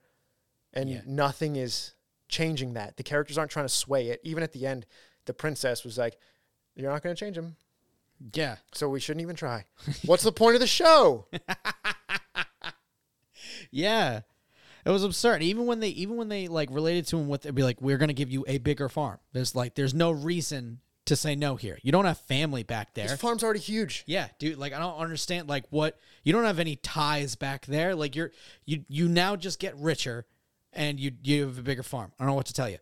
and Yeah. nothing is changing that. The characters aren't trying to sway it. Even at the end, the princess was like, "You're not going to change him, Yeah. so we shouldn't even try." What's the point of the show? *laughs* Yeah. It was absurd. Even when they even when they like related to him with it'd be like, We're gonna give you a bigger farm. There's like there's no reason to say no here. You don't have family back there. This farm's already huge. Yeah, dude, like I don't understand like what you don't have any ties back there. Like you're you you now just get richer and you you have a bigger farm. I don't know what to tell you.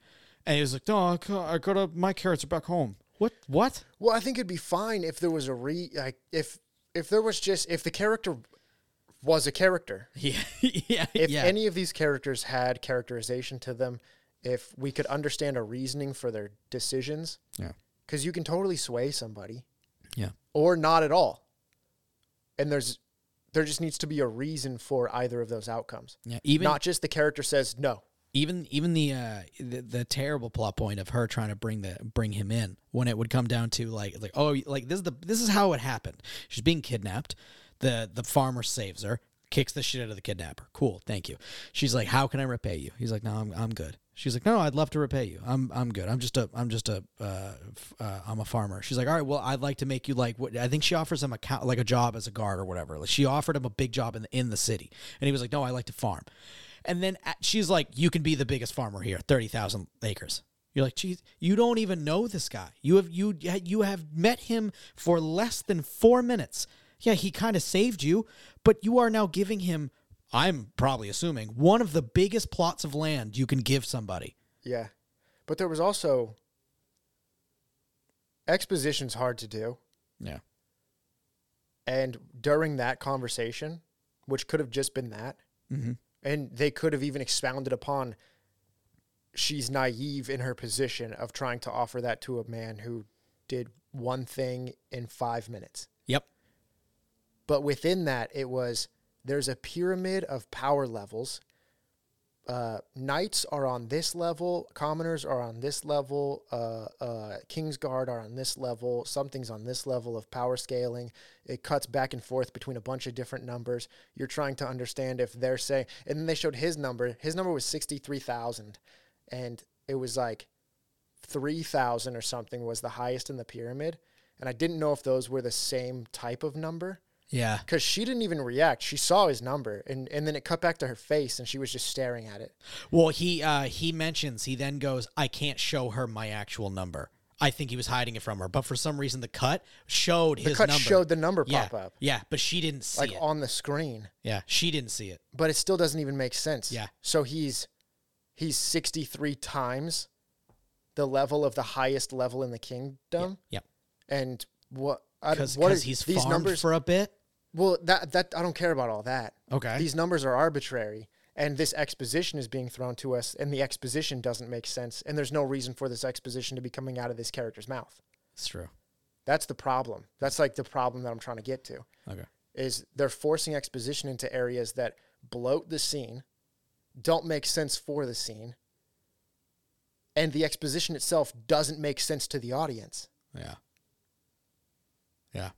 And he was like, "No, I got, I got to my carrots are back home." What? What? Well, I think it'd be fine if there was a re like if if there was just if the character was a character. *laughs* Yeah. yeah. If yeah. any of these characters had characterization to them, if we could understand a reasoning for their decisions, yeah. Because you can totally sway somebody Yeah. or not at all, and there's there just needs to be a reason for either of those outcomes, Yeah. Even not just the character says no. even even the uh the, the terrible plot point of her trying to bring the bring him in when it would come down to like like oh like this is the this is how it happened. She's being kidnapped. The the farmer saves her kicks the shit out of the kidnapper. Cool. Thank you. She's like how can i repay you? He's like no i'm, I'm good she's like no i'd love to repay you i'm i'm good i'm just a i'm just a uh, uh i'm a farmer she's like all right well i'd like to make you like what i think she offers him a co- like a job as a guard or whatever like she offered him a big job in the, in the city and he was like no i like to farm and then at- she's like, "You can be the biggest farmer here, thirty thousand acres." You're like, "Geez, you don't even know this guy. You have you you have met him for less than four minutes. Yeah, he kind of saved you, but you are now giving him. I'm probably assuming one of the biggest plots of land you can give somebody. Yeah, but there was also exposition's hard to do. Yeah, And during that conversation, which could have just been that, mm-hmm. and they could have even expounded upon she's naive in her position of trying to offer that to a man who did one thing in five minutes. yep, But within that, it was there's a pyramid of power levels. Uh, knights are on this level, commoners are on this level, uh, uh, Kingsguard are on this level, something's on this level of power scaling. It cuts back and forth between a bunch of different numbers. You're trying to understand if they're saying, and then they showed his number. His number was 63,000, and it was like 3,000 or something was the highest in the pyramid. And I didn't know if those were the same type of number yeah, because she didn't even react. She saw his number, and, and then it cut back to her face, and she was just staring at it. Well, he uh, he mentions he then goes, "I can't show her my actual number." I think he was hiding it from her, but for some reason the cut showed The his cut number. showed the number yeah, pop up, yeah, but she didn't see like it. on the screen, yeah, she didn't see it. but it still doesn't even make sense. Yeah. So he's he's sixty three times the level of the highest level in the kingdom, Yep. and what? I- Because what is he's these farmed numbers? for a bit. Well, that that I don't care about all that. Okay. These numbers are arbitrary, and this exposition is being thrown to us, and the exposition doesn't make sense, and there's no reason for this exposition to be coming out of this character's mouth. It's true. That's the problem. That's like the problem that I'm trying to get to. Okay. Is they're forcing exposition into areas that bloat the scene, don't make sense for the scene, and the exposition itself doesn't make sense to the audience. Yeah. Yeah.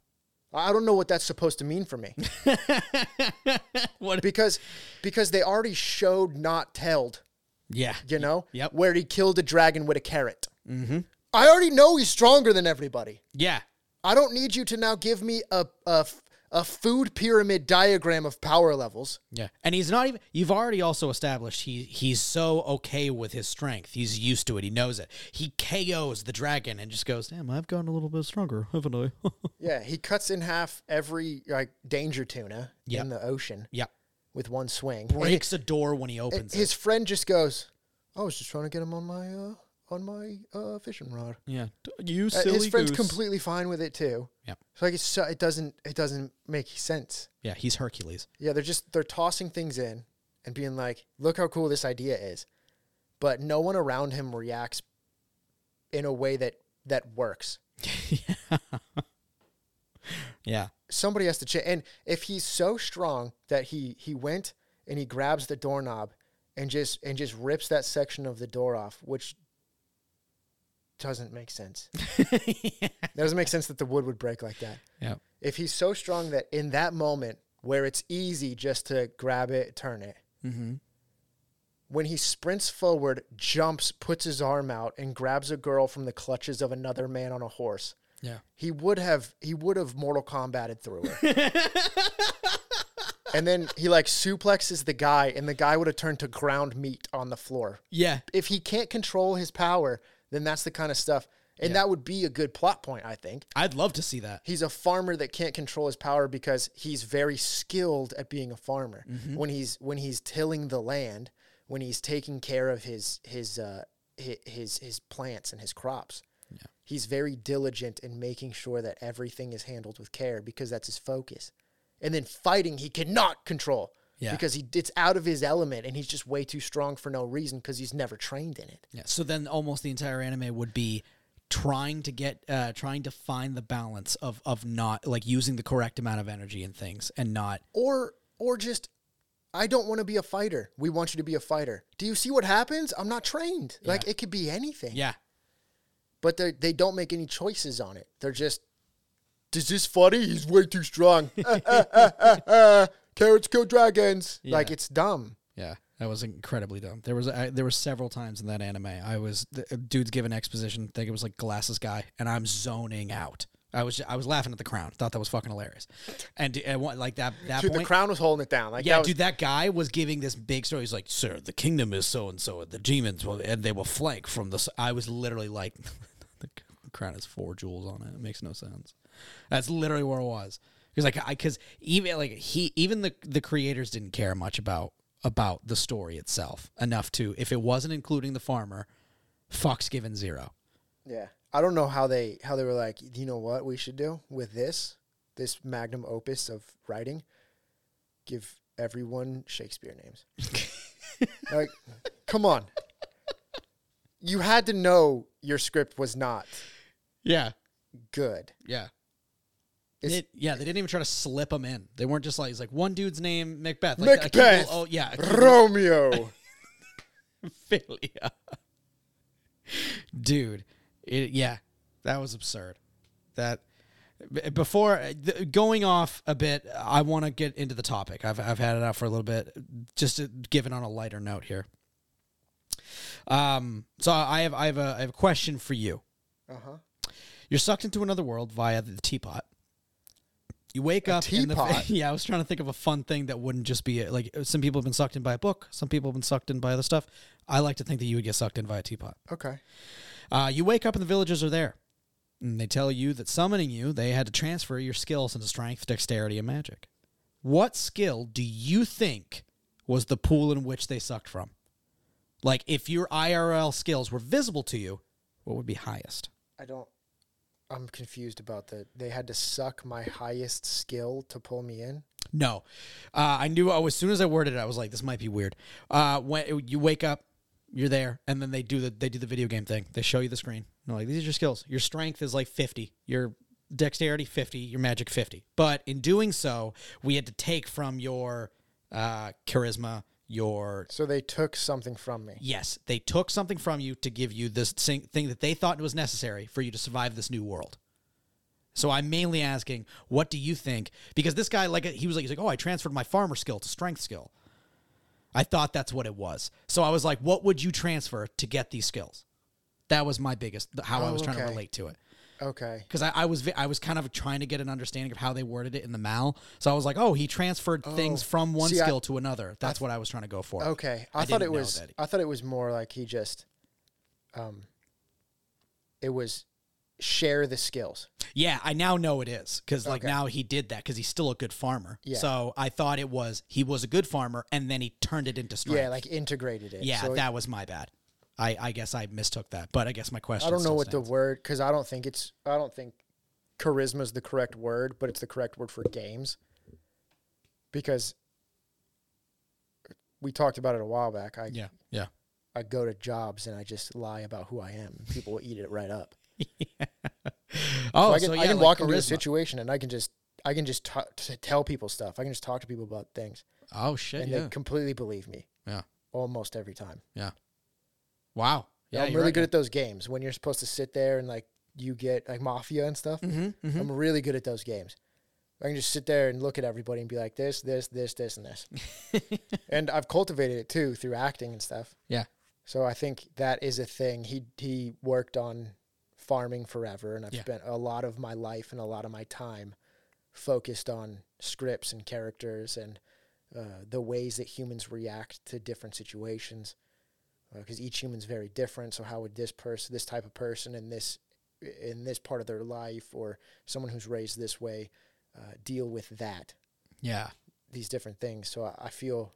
I don't know what that's supposed to mean for me *laughs* what? because because they already showed not telled, Yeah. you know, Yep. where he killed a dragon with a carrot. Mm-hmm. I already know he's stronger than everybody. Yeah. I don't need you to now give me a a, a food pyramid diagram of power levels. Yeah. And he's not even you've already also established he he's so okay with his strength. He's used to it. He knows it. He KOs the dragon and just goes, Damn, I've gotten a little bit stronger, haven't I? *laughs* Yeah, he cuts in half every like danger tuna Yep. in the ocean yep. with one swing. And Breaks a door when he opens his it. friend just goes, "I was just trying to get him on my uh, on my uh, fishing rod." Yeah. You Uh, silly his friend's goose. completely fine with it too. Yep. So like it's so, it doesn't it doesn't make sense. Yeah, he's Hercules. Yeah, they're just they're tossing things in and being like, "Look how cool this idea is," but no one around him reacts in a way that that works. yeah. *laughs* Yeah. somebody has to change. And if he's so strong that he he went and he grabs the doorknob and just and just rips that section of the door off, which doesn't make sense. *laughs* That doesn't make sense that the wood would break like that. yeah. If he's so strong that in that moment where it's easy just to grab it, turn it, Mm-hmm. when he sprints forward, jumps, puts his arm out, and grabs a girl from the clutches of another man on a horse, Yeah. he would have he would have Mortal Kombated through her. *laughs* and then he like suplexes the guy, and the guy would have turned to ground meat on the floor. Yeah. If he can't control his power, then that's the kind of stuff, and Yeah. that would be a good plot point, I think. I'd love to see that. He's a farmer that can't control his power because he's very skilled at being a farmer. Mm-hmm. When he's when he's tilling the land, when he's taking care of his his uh, his his, his plants and his crops, Yeah. he's very diligent in making sure that everything is handled with care because that's his focus. And then fighting, he cannot control Yeah. because he it's out of his element and he's just way too strong for no reason because he's never trained in it. Yeah. So then almost the entire anime would be trying to get uh trying to find the balance of of not like using the correct amount of energy and things and not or or just I don't want to be a fighter. We want you to be a fighter. Do you see what happens? I'm not trained. Like it could be anything. Yeah. But they they don't make any choices on it. They're just is this funny? He's way too strong. *laughs* *laughs* Carrots kill dragons. Like it's dumb. Yeah, that was incredibly dumb. There was I, there were several times in that anime I was the uh, dude's giving exposition. I think it was like glasses guy, and I'm zoning out. I was I was laughing at the crown. Thought that was fucking hilarious. And, and like that that Dude, point. the crown was holding it down. Like yeah, that was, dude, that guy was giving this big story. He's like, "Sir, the kingdom is so and so, the demons will, and they will flank from the." I was literally like, *laughs* "The crown has four jewels on it. It makes no sense." That's literally where it was. Because like, I because even like he even the the creators didn't care much about about the story itself enough to if it wasn't including the farmer, fucks given zero. Yeah. I don't know how they how they were like, you know what we should do with this this magnum opus of writing? Give everyone Shakespeare names. *laughs* like, come on. You had to know your script was not Yeah, good. yeah. It- yeah, they didn't even try to slip them in. They weren't just like, it's like one dude's name Macbeth. Like, Macbeth. oh yeah, Romeo. *laughs* Philia. Dude, it, yeah, that was absurd. That before uh, going off a bit, I want to get into the topic. I've I've had it out for a little bit, just to give it on a lighter note here. Um, so I have I have a I have a question for you. Uh-huh. You're sucked into another world via the teapot. You wake A up in the *laughs* yeah. I was trying to think of a fun thing that wouldn't just be like some people have been sucked in by a book. Some people have been sucked in by other stuff. I like to think that you would get sucked in by a teapot. Okay. Uh, you wake up and the villagers are there. And they tell you that summoning you, they had to transfer your skills into strength, dexterity, and magic. What skill do you think was the pool in which they sucked from? Like, if your IRL skills were visible to you, what would be highest? I don't I'm confused about that. they had to suck my highest skill to pull me in. No, uh, I knew. Oh, as soon as I worded it, I was like, "This might be weird." Uh, when you wake up, you're there, and then they do the they do the video game thing. They show you the screen. They're like, "These are your skills. Your strength is like 50. Your dexterity 50. Your magic 50." But in doing so, we had to take from your uh, charisma, your So they took something from me. yes, they took something from you to give you this thing thing that they thought was necessary for you to survive this new world. So I'm mainly asking, what do you think? Because this guy, like, he was like, he's like, oh, I transferred my farmer skill to strength skill. I thought that's what it was. So I was like, what would you transfer to get these skills? That was my biggest, how I Oh, was trying to okay. relate to it. Okay. Because I, I was I was kind of trying to get an understanding of how they worded it in the mal. So I was like, oh, he transferred things Oh. from one See, I- to another. That's what I was trying to go for. Okay. I, I thought it was that. I thought it was more like he just um it was share the skills. Yeah, I now know it is because like Okay. now he did that because he's still a good farmer. Yeah. So I thought it was he was a good farmer and then he turned it into strength. Yeah, like integrated it. yeah, So that was my bad. I I guess I mistook that, but I guess my question. I don't know what the word cuz I don't think it's I don't think charisma is the correct word, but it's the correct word for games. Because we talked about it a while back. I Yeah, yeah. I go to jobs and I just lie about who I am. People will eat it right up. *laughs* Oh, so I so, can, yeah, I can like walk into a situation and I can just I can just t- t- tell people stuff. I can just talk to people about things, Oh shit! and Yeah. they completely believe me Yeah. almost every time. Wow. Yeah, I'm really right, good at those games when you're supposed to sit there and like you get like mafia and stuff. Mm-hmm, I'm really good at those games. I can just sit there and look at everybody and be like this, this, this, this, and this. *laughs* and I've cultivated it too through acting and stuff. Yeah. So I think that is a thing. He he worked on farming forever, and I've Yeah. spent a lot of my life and a lot of my time focused on scripts and characters and uh, the ways that humans react to different situations. Because each human's very different. So how would this person, this type of person, in this in this part of their life, or someone who's raised this way, uh, deal with that? Yeah. these different things. So I, I feel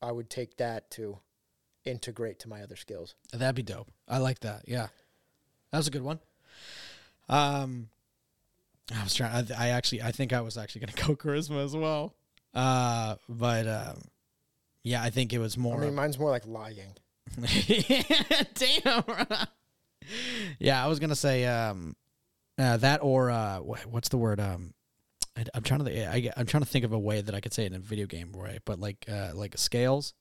I would take that to integrate to my other skills. That'd be dope. I like that. Yeah, that was a good one. Um, I was trying. I, I actually, I think I was actually gonna *laughs* go charisma as well. Uh, but um, yeah, I think it was more. I mean, mine's more like lying. *laughs* Damn. yeah, I was gonna say um, uh, that or uh, what's the word? Um, I, I'm trying to. thi- I, I'm trying to think of a way that I could say it in a video game way, but like uh, like scales.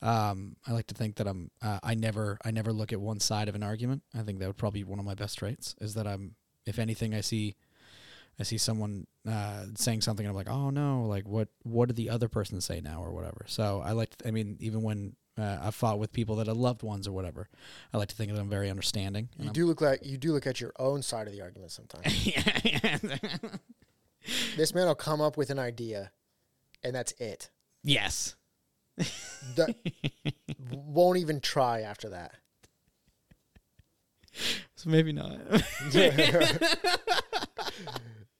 Um, I like to think that I'm. Uh, I never. I never look at one side of an argument. I think that would probably be one of my best traits. Is that I'm. If anything, I see. I see someone uh, saying something, and I'm like, oh no, like what? What did the other person say now, or whatever? So I like. To, I mean, even when uh, I've fought with people that are loved ones or whatever, I like to think that I'm very understanding. and You I'm- do look like you do look at your own side of the argument sometimes. *laughs* this man will come up with an idea, and that's it. yes. The- *laughs* won't even try after that. So maybe not. *laughs*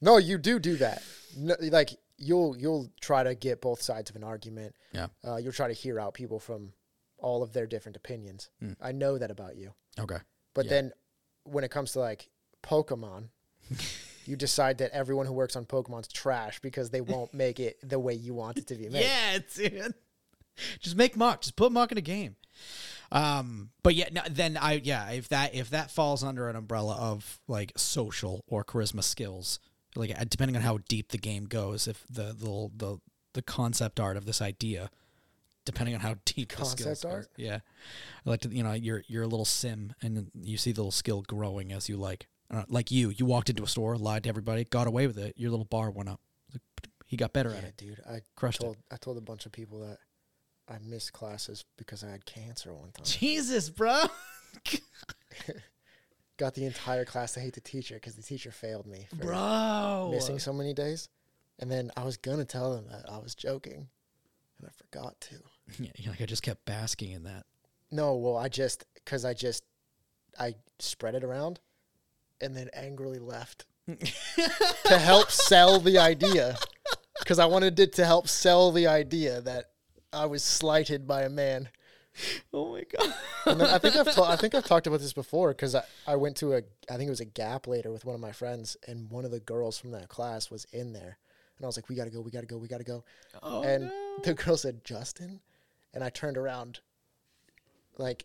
No, you do do that. No, like you'll you'll try to get both sides of an argument. Yeah. Uh, you'll try to hear out people from all of their different opinions. Hmm. I know that about you. okay. But Yeah. then when it comes to like Pokemon, *laughs* you decide that everyone who works on Pokemon's trash because they won't *laughs* make it the way you want it to be made. Yeah, dude. *laughs* Just make Muck. Just put Muck in a game. Um, but yeah, no, then I yeah, if that if that falls under an umbrella of like social or charisma skills, like uh, depending on how deep the game goes, if the the the the concept art of this idea, depending on how *laughs* deep the skills Concept are, art? yeah, I like to you know you're you're a little sim and you see the little skill growing as you like uh, like you you walked into a store, lied to everybody, got away with it, your little bar went up. He got better at it, dude. I crushed it. told I told a bunch of people that I missed classes because I had cancer one time. Jesus, bro. *laughs* *laughs* Got the entire class to hate the teacher because the teacher failed me for Bro. missing so many days. And then I was gonna tell them that I was joking, and I forgot to. *laughs* Yeah, you're like I just kept basking in that. No, well, I just because I just I spread it around, and then angrily left to help *laughs* sell the idea because I wanted it to help sell the idea that I was slighted by a man. *laughs* Oh my god. And then I think I've ta- I think I've talked about this before because I, I went to a I think it was a Gap later with one of my friends, and one of the girls from that class was in there, and I was like, "We gotta go, we gotta go, we gotta go," Oh and no. the girl said, "Justin," and I turned around, like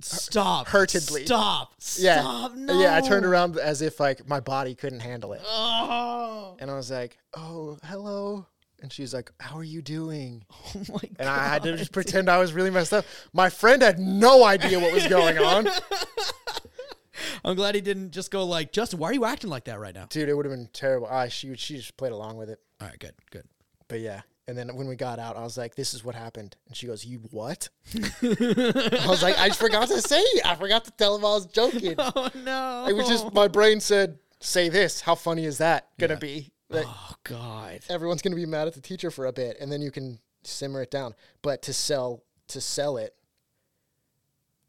Stop. hurtedly. Stop. Yeah. Stop. No. Yeah, I turned around as if like my body couldn't handle it. Oh. And I was like, "Oh, hello." And she's like, "How are you doing?" *laughs* Oh my god. And I had to just pretend I was really messed up. My friend had no idea what was going on. *laughs* I'm glad he didn't just go like, Justin, why are you acting like that right now? Dude, it would have been terrible. I she she just played along with it. All right, good, good. But yeah. And then when we got out, I was like, "This is what happened." And she goes, "You what?" I was like, "I just forgot to say. it. I forgot to tell him I was joking." *laughs* Oh no. It was just my brain said, "Say this. How funny is that gonna Yeah. be?" Oh god. everyone's gonna be mad at the teacher for a bit, and then you can simmer it down. But to sell to sell it,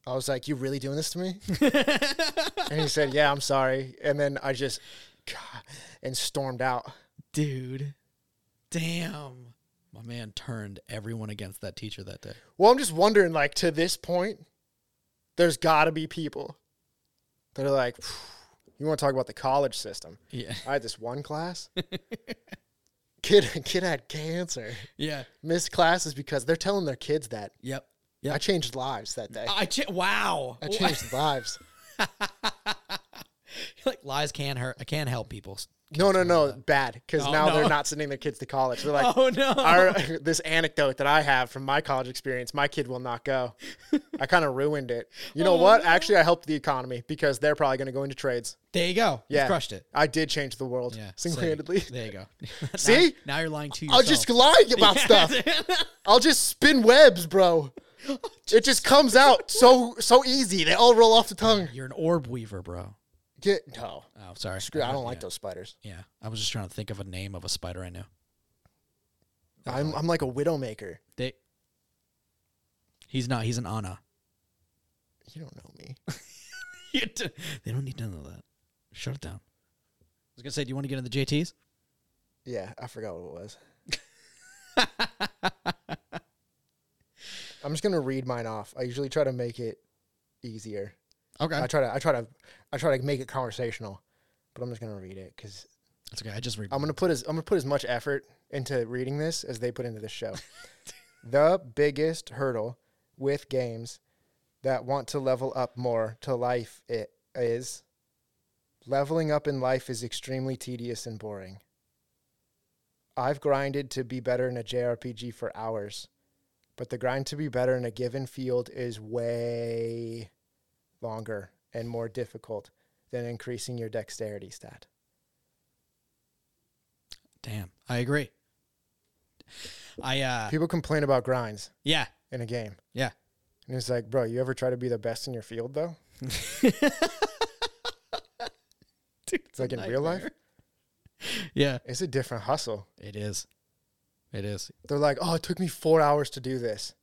I was like, "You really doing this to me?" *laughs* and he said, "Yeah, I'm sorry." And then I just God, and stormed out. Dude. Damn. My man turned everyone against that teacher that day. Well, I'm just wondering, like to this point, there's got to be people that are like, "You want to talk about the college system?" Yeah. I had this one class. *laughs* kid, kid had cancer. Yeah. Missed classes because they're telling their kids that. Yep. Yeah. I changed lives that day. I ch- wow. I changed lives. *laughs* *laughs* like lies can hurt. I can't help people. No, no, no, bad. Because Oh, now no. they're not sending their kids to college. They're *laughs* like, oh no. our *laughs* this anecdote that I have from my college experience, my kid will not go. I kind of ruined it. You know Oh, what? no. Actually, I helped the economy because they're probably going to go into trades. there you go. Yeah. You crushed it. I did change the world Yeah. single handedly. There you go. Now- See? Now, you're lying to I'll just lie about stuff. I'll just spin webs, bro. It just comes out so so easy. They all roll off the tongue. You're an orb weaver, bro. Get no. Oh, sorry. Screw. I don't like those spiders. Yeah, I was just trying to think of a name of a spider I knew. I'm I'm like a widowmaker. They. He's not. He's an Anna. You don't know me. *laughs* D- they don't need to know that. Shut it down. I was gonna say, do you want to get into the JTs? Yeah, I forgot what it was. *laughs* I'm just gonna read mine off. I usually try to make it easier. Okay, I try to I try to I try to make it conversational, but I'm just gonna read it because that's okay. I just read. I'm gonna put as I'm gonna put as much effort into reading this as they put into this show. *laughs* the biggest hurdle with games that want to level up more to life it is leveling up in life is extremely tedious and boring. I've grinded to be better in a JRPG for hours, but the grind to be better in a given field is way longer and more difficult than increasing your dexterity stat. Damn, I agree. I uh, People complain about grinds yeah, in a game. yeah. And it's like, bro, you ever try to be the best in your field though? *laughs* It's like in real life. Yeah, It's a different hustle. it is. It is. They're like, oh, it took me four hours to do this.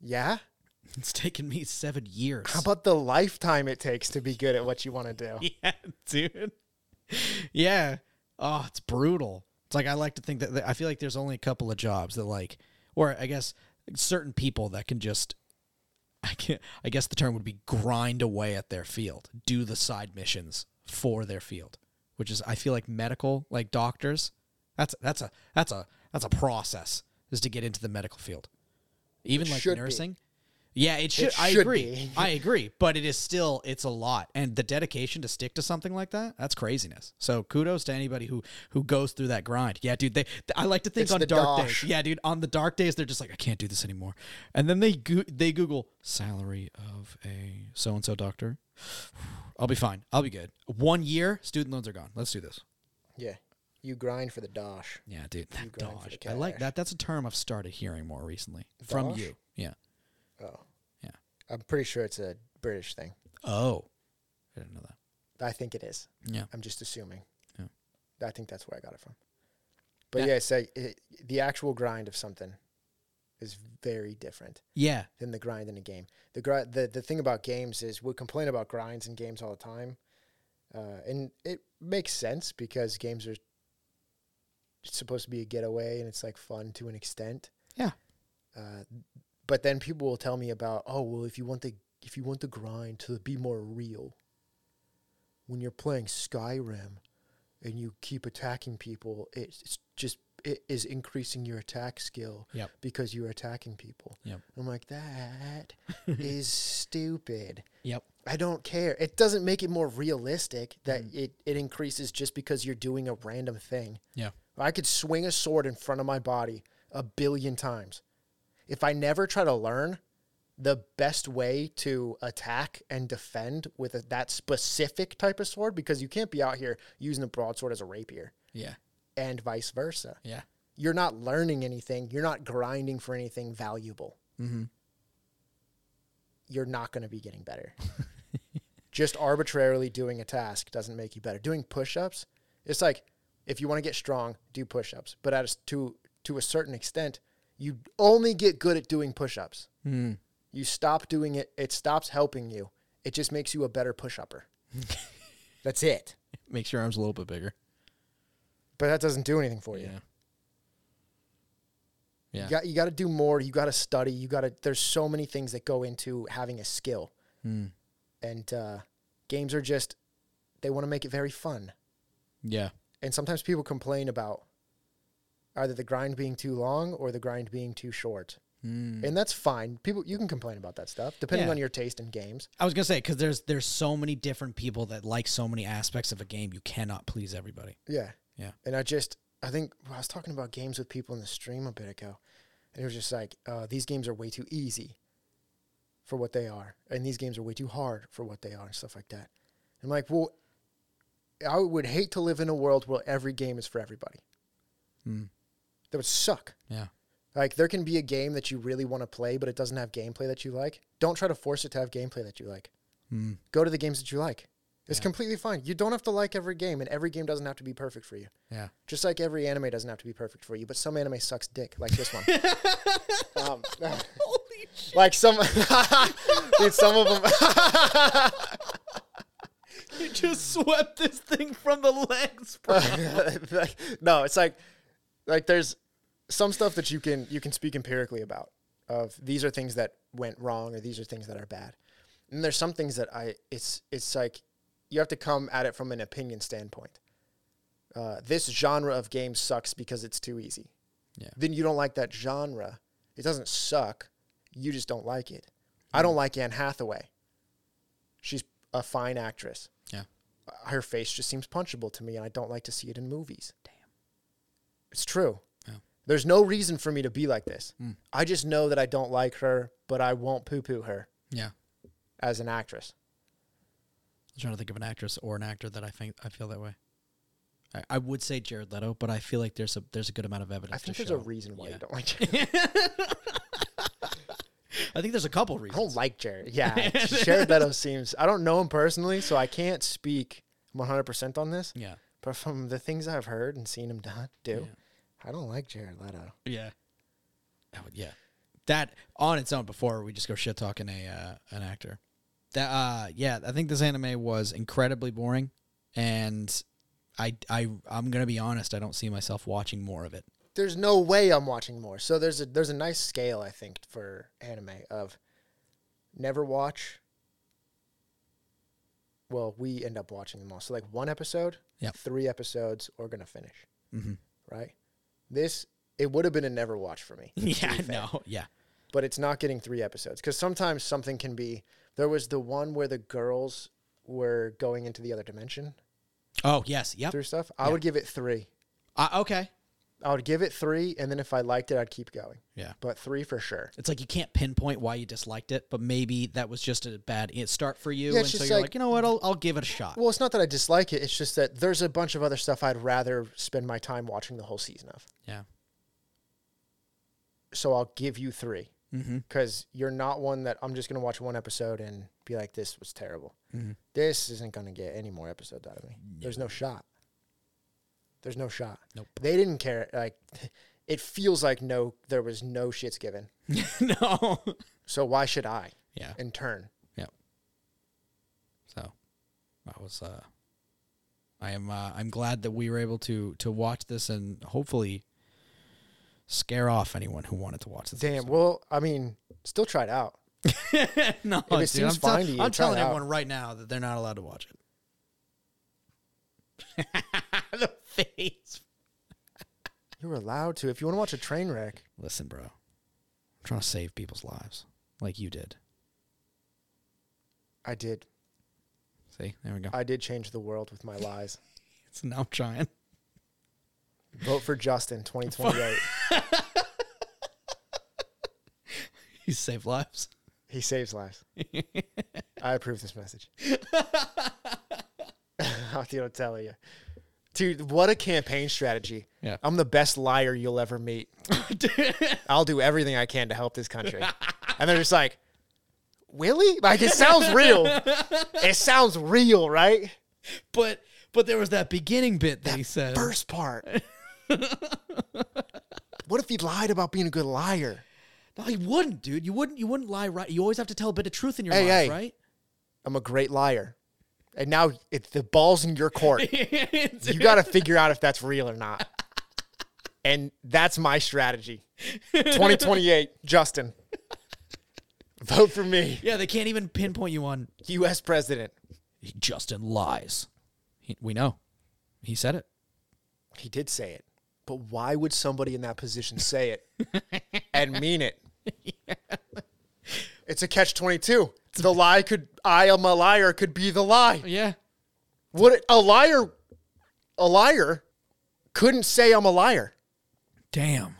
Yeah? It's taken me seven years. How about the lifetime it takes to be good at what you want to do? *laughs* yeah, dude. Yeah. Oh, it's brutal. It's like I like to think that, that I feel like there's only a couple of jobs that like, or I guess certain people that can just, I can I guess the term would be grind away at their field, do the side missions for their field, which is I feel like medical, like doctors. That's that's a that's a that's a process is to get into the medical field. Even like nursing, be. Yeah, it should. I should agree. be. I agree, but it is still it's a lot, and the dedication to stick to something like that that's craziness. So kudos to anybody who who goes through that grind. Yeah, dude. They I like to think It's on the dark dosh. days. Yeah, dude. On the dark days, they're just like I can't do this anymore, and then they go- they Google salary of a so and so doctor. *sighs* I'll be fine. I'll be good. One year, student loans are gone. Let's do this. Yeah. You grind for the dosh. Yeah, dude. That dosh. I like that. That's a term I've started hearing more recently from you. Yeah. Oh. Yeah. I'm pretty sure it's a British thing. Oh, I didn't know that. I think it is. Yeah. I'm just assuming. Yeah. I think that's where I got it from. But Yeah. yeah, so it, the actual grind of something is very different Yeah. than the grind in a game. The gri- the the thing about games is we complain about grinds in games all the time, uh, and it makes sense because games are supposed to be a getaway and it's like fun to an extent. Yeah. Uh, but then people will tell me about oh well if you want the if you want the grind to be more real, when you're playing Skyrim, and you keep attacking people, it's just it is increasing your attack skill Yep. because you're attacking people. Yep. I'm like, that *laughs* is stupid. Yep. I don't care. It doesn't make it more realistic that Mm. it, it increases just because you're doing a random thing. Yeah. I could swing a sword in front of my body a billion times. If I never try to learn the best way to attack and defend with a, that specific type of sword, because you can't be out here using a broadsword as a rapier Yeah. and vice versa. Yeah. You're not learning anything. You're not grinding for anything valuable. Mm-hmm. You're not going to be getting better. *laughs* Just arbitrarily doing a task doesn't make you better. Doing push-ups, it's like if you want to get strong, do push-ups. But at a, to to a certain extent, you only get good at doing push-ups. Mm. You stop doing it, it stops helping you. It just makes you a better push-upper. *laughs* That's it. Makes your arms a little bit bigger. But that doesn't do anything for you. Yeah. Yeah. You got you got to do more. You got to study. You got to. There's so many things that go into having a skill, Mm. and uh, games are just they want to make it very fun. Yeah. And sometimes people complain about either the grind being too long or the grind being too short. and that's fine. People, you can complain about that stuff depending Yeah. on your taste in games. I was gonna say because there's there's so many different people that like so many aspects of a game. You cannot please everybody. Yeah. Yeah. And I just, I think I was talking about games with people in the stream a bit ago, and it was just like, uh, these games are way too easy for what they are, and these games are way too hard for what they are, and stuff like that. I'm like, well, I would hate to live in a world where every game is for everybody. Hmm. That would suck. Yeah. Like there can be a game that you really want to play, but it doesn't have gameplay that you like. Don't try to force it to have gameplay that you like. Mm. Go to the games that you like. It's Yeah. completely fine. You don't have to like every game, and every game doesn't have to be perfect for you. Yeah. Just like every anime doesn't have to be perfect for you, but some anime sucks dick, like this one. *laughs* um, *laughs* like some, *laughs* dude, some of them. You just swept this thing from the legs, bro. No, it's like, like there's some stuff that you can you can speak empirically about. Of these are things that went wrong, or these are things that are bad. And there's some things that I it's it's like you have to come at it from an opinion standpoint. Uh, this genre of game sucks because it's too easy. Yeah. Then you don't like that genre. It doesn't suck. You just don't like it. I don't like Anne Hathaway. She's a fine actress. Yeah. Her face just seems punchable to me, and I don't like to see it in movies. Damn. It's true. There's no reason for me to be like this. Mm. I just know that I don't like her, but I won't poo poo her Yeah. as an actress. I'm trying to think of an actress or an actor that I think I feel that way. I, I would say Jared Leto, but I feel like there's a there's a good amount of evidence. I think there's a reason why Yeah. you don't like *laughs* Jared. I think there's a couple reasons. I don't like Jared. Yeah, *laughs* Jared Leto seems. I don't know him personally, so I can't speak 100% on this. Yeah. But from the things I've heard and seen him do, Yeah. I don't like Jared Leto. Yeah. That would, yeah. That on its own before we just go shit talking a uh, an actor. That uh yeah, I think this anime was incredibly boring and I I I'm going to be honest, I don't see myself watching more of it. There's no way I'm watching more. So there's a there's a nice scale I think for anime of never watch. Well, we end up watching them all. So like one episode, Yep. three episodes, or gonna finish. Mhm. Right. This it would have been a never watch for me. Yeah, no. Yeah. but it's not getting three episodes because sometimes something can be. There was the one where the girls were going into the other dimension Oh, yes. Yep. through stuff. I Yeah. would give it three. Uh, okay. I would give it three, and then if I liked it, I'd keep going. Yeah. But three for sure. It's like you can't pinpoint why you disliked it, but maybe that was just a bad start for you Yeah, and so you're like- like, "You know what? I'll I'll give it a shot." Well, it's not that I dislike it. It's just that there's a bunch of other stuff I'd rather spend my time watching the whole season of. Yeah. So I'll give you three Mhm. because you're not one that I'm just gonna watch one episode and be like, "This was terrible." Mhm. This isn't gonna get any more episodes out of me. There's no shot. There's no shot. Nope. They didn't care. Like, it feels like no, there was no shits given. *laughs* no. So why should I? Yeah. In turn, Yeah. So I was uh I am uh, I'm glad that we were able to to watch this and hopefully scare off anyone who wanted to watch this. damn. Well, I mean, still try it out. episode. *laughs* no, it dude, seems I'm, tell- you, I'm telling out. everyone right now that they're not allowed to watch it. *laughs* *laughs* the face. You're allowed to if you want to watch a train wreck. Listen, bro. I'm trying to save people's lives like you did. I did. See, there we go. I did change the world with my lies. *laughs* so now I'm trying. Vote for Justin 2028. You *laughs* save lives. he saves lives. I approve this message. How do I tell you? Dude, what a campaign strategy. Yeah. I'm the best liar you'll ever meet. *laughs* I'll do everything I can to help this country. and they're just like, really? Like, it sounds real. *laughs* it sounds real, right? but but there was that beginning bit that he said. First part. *laughs* what if he lied about being a good liar? No, he wouldn't, dude. You wouldn't. You wouldn't lie. Right? You always have to tell a bit of truth in your Hey, life, hey. right? I'm a great liar. And now it's the ball's in your court. *laughs* you got to *laughs* figure out if that's real or not. And that's my strategy. 2028, *laughs* Justin. Vote for me, yeah, they can't even pinpoint you on U.S. president. Justin lies. He, we know. He said it. He did say it. But why would somebody in that position say it and mean it? It's a catch twenty two. The lie could I am a liar could be the lie. Yeah. What a liar a liar couldn't say I'm a liar. Damn.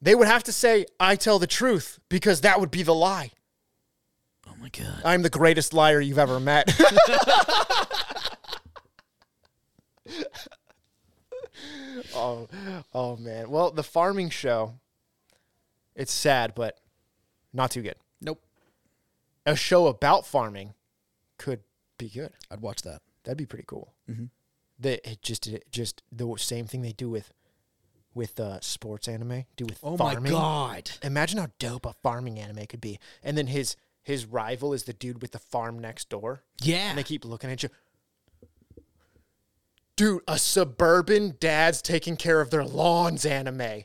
They would have to say I tell the truth because that would be the lie. Oh my god. I'm the greatest liar you've ever met. *laughs* oh, oh man. Well, the farming show. It's sad, but not too good. A show about farming could be good. I'd watch that. That'd be pretty cool. Mhm. The it just it just the same thing they do with with uh, sports anime. Do with Oh farming. my god. Imagine how dope a farming anime could be. And then his his rival is the dude with the farm next door. Yeah. And they keep looking at you. Dude, a suburban dad's taking care of their lawns anime.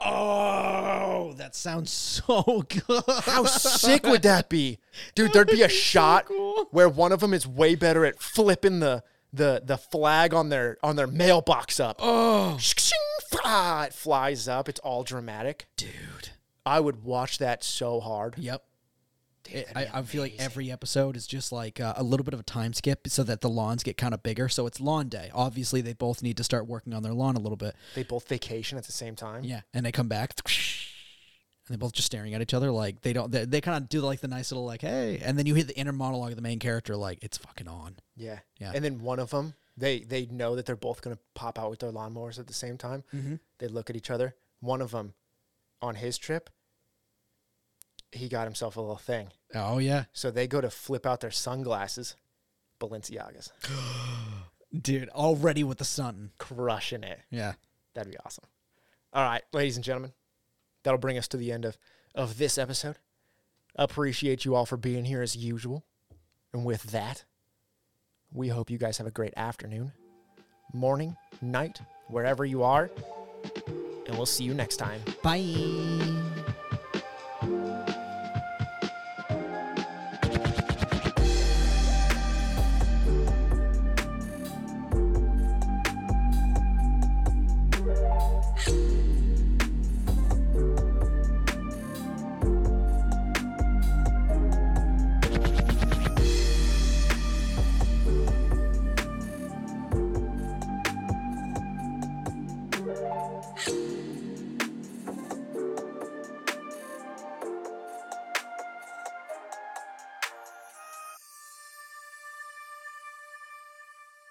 oh, that sounds so *laughs* good. How sick would that be? Dude, there'd be a shot cool. where one of them is way better at flipping the the the flag on their on their mailbox up. Oh, It flies up. It's all dramatic. dude. I would watch that so hard. Yep. It- I, I feel like every episode is just like uh, a little bit of a time skip so that the lawns get kind of bigger. So it's lawn day. Obviously, they both need to start working on their lawn a little bit. They both vacation at the same time. Yeah. And they come back. *laughs* And they're both just staring at each other like they don't. They, they kind of do like the nice little like, hey. And then you hear the inner monologue of the main character like, it's fucking on. Yeah. Yeah. And then one of them, they they know that they're both gonna pop out with their lawnmowers at the same time. Mm-hmm. They look at each other. One of them, on his trip, he got himself a little thing. Oh, yeah. So they go to flip out their sunglasses. Balenciagas, *gasps* Dude, already with the sun. crushing it. Yeah. That'd be awesome. All right, ladies and gentlemen, that'll bring us to the end of of this episode. Appreciate you all for being here as usual. And with that, we hope you guys have a great afternoon, morning, night, wherever you are. And we'll see you next time. Bye.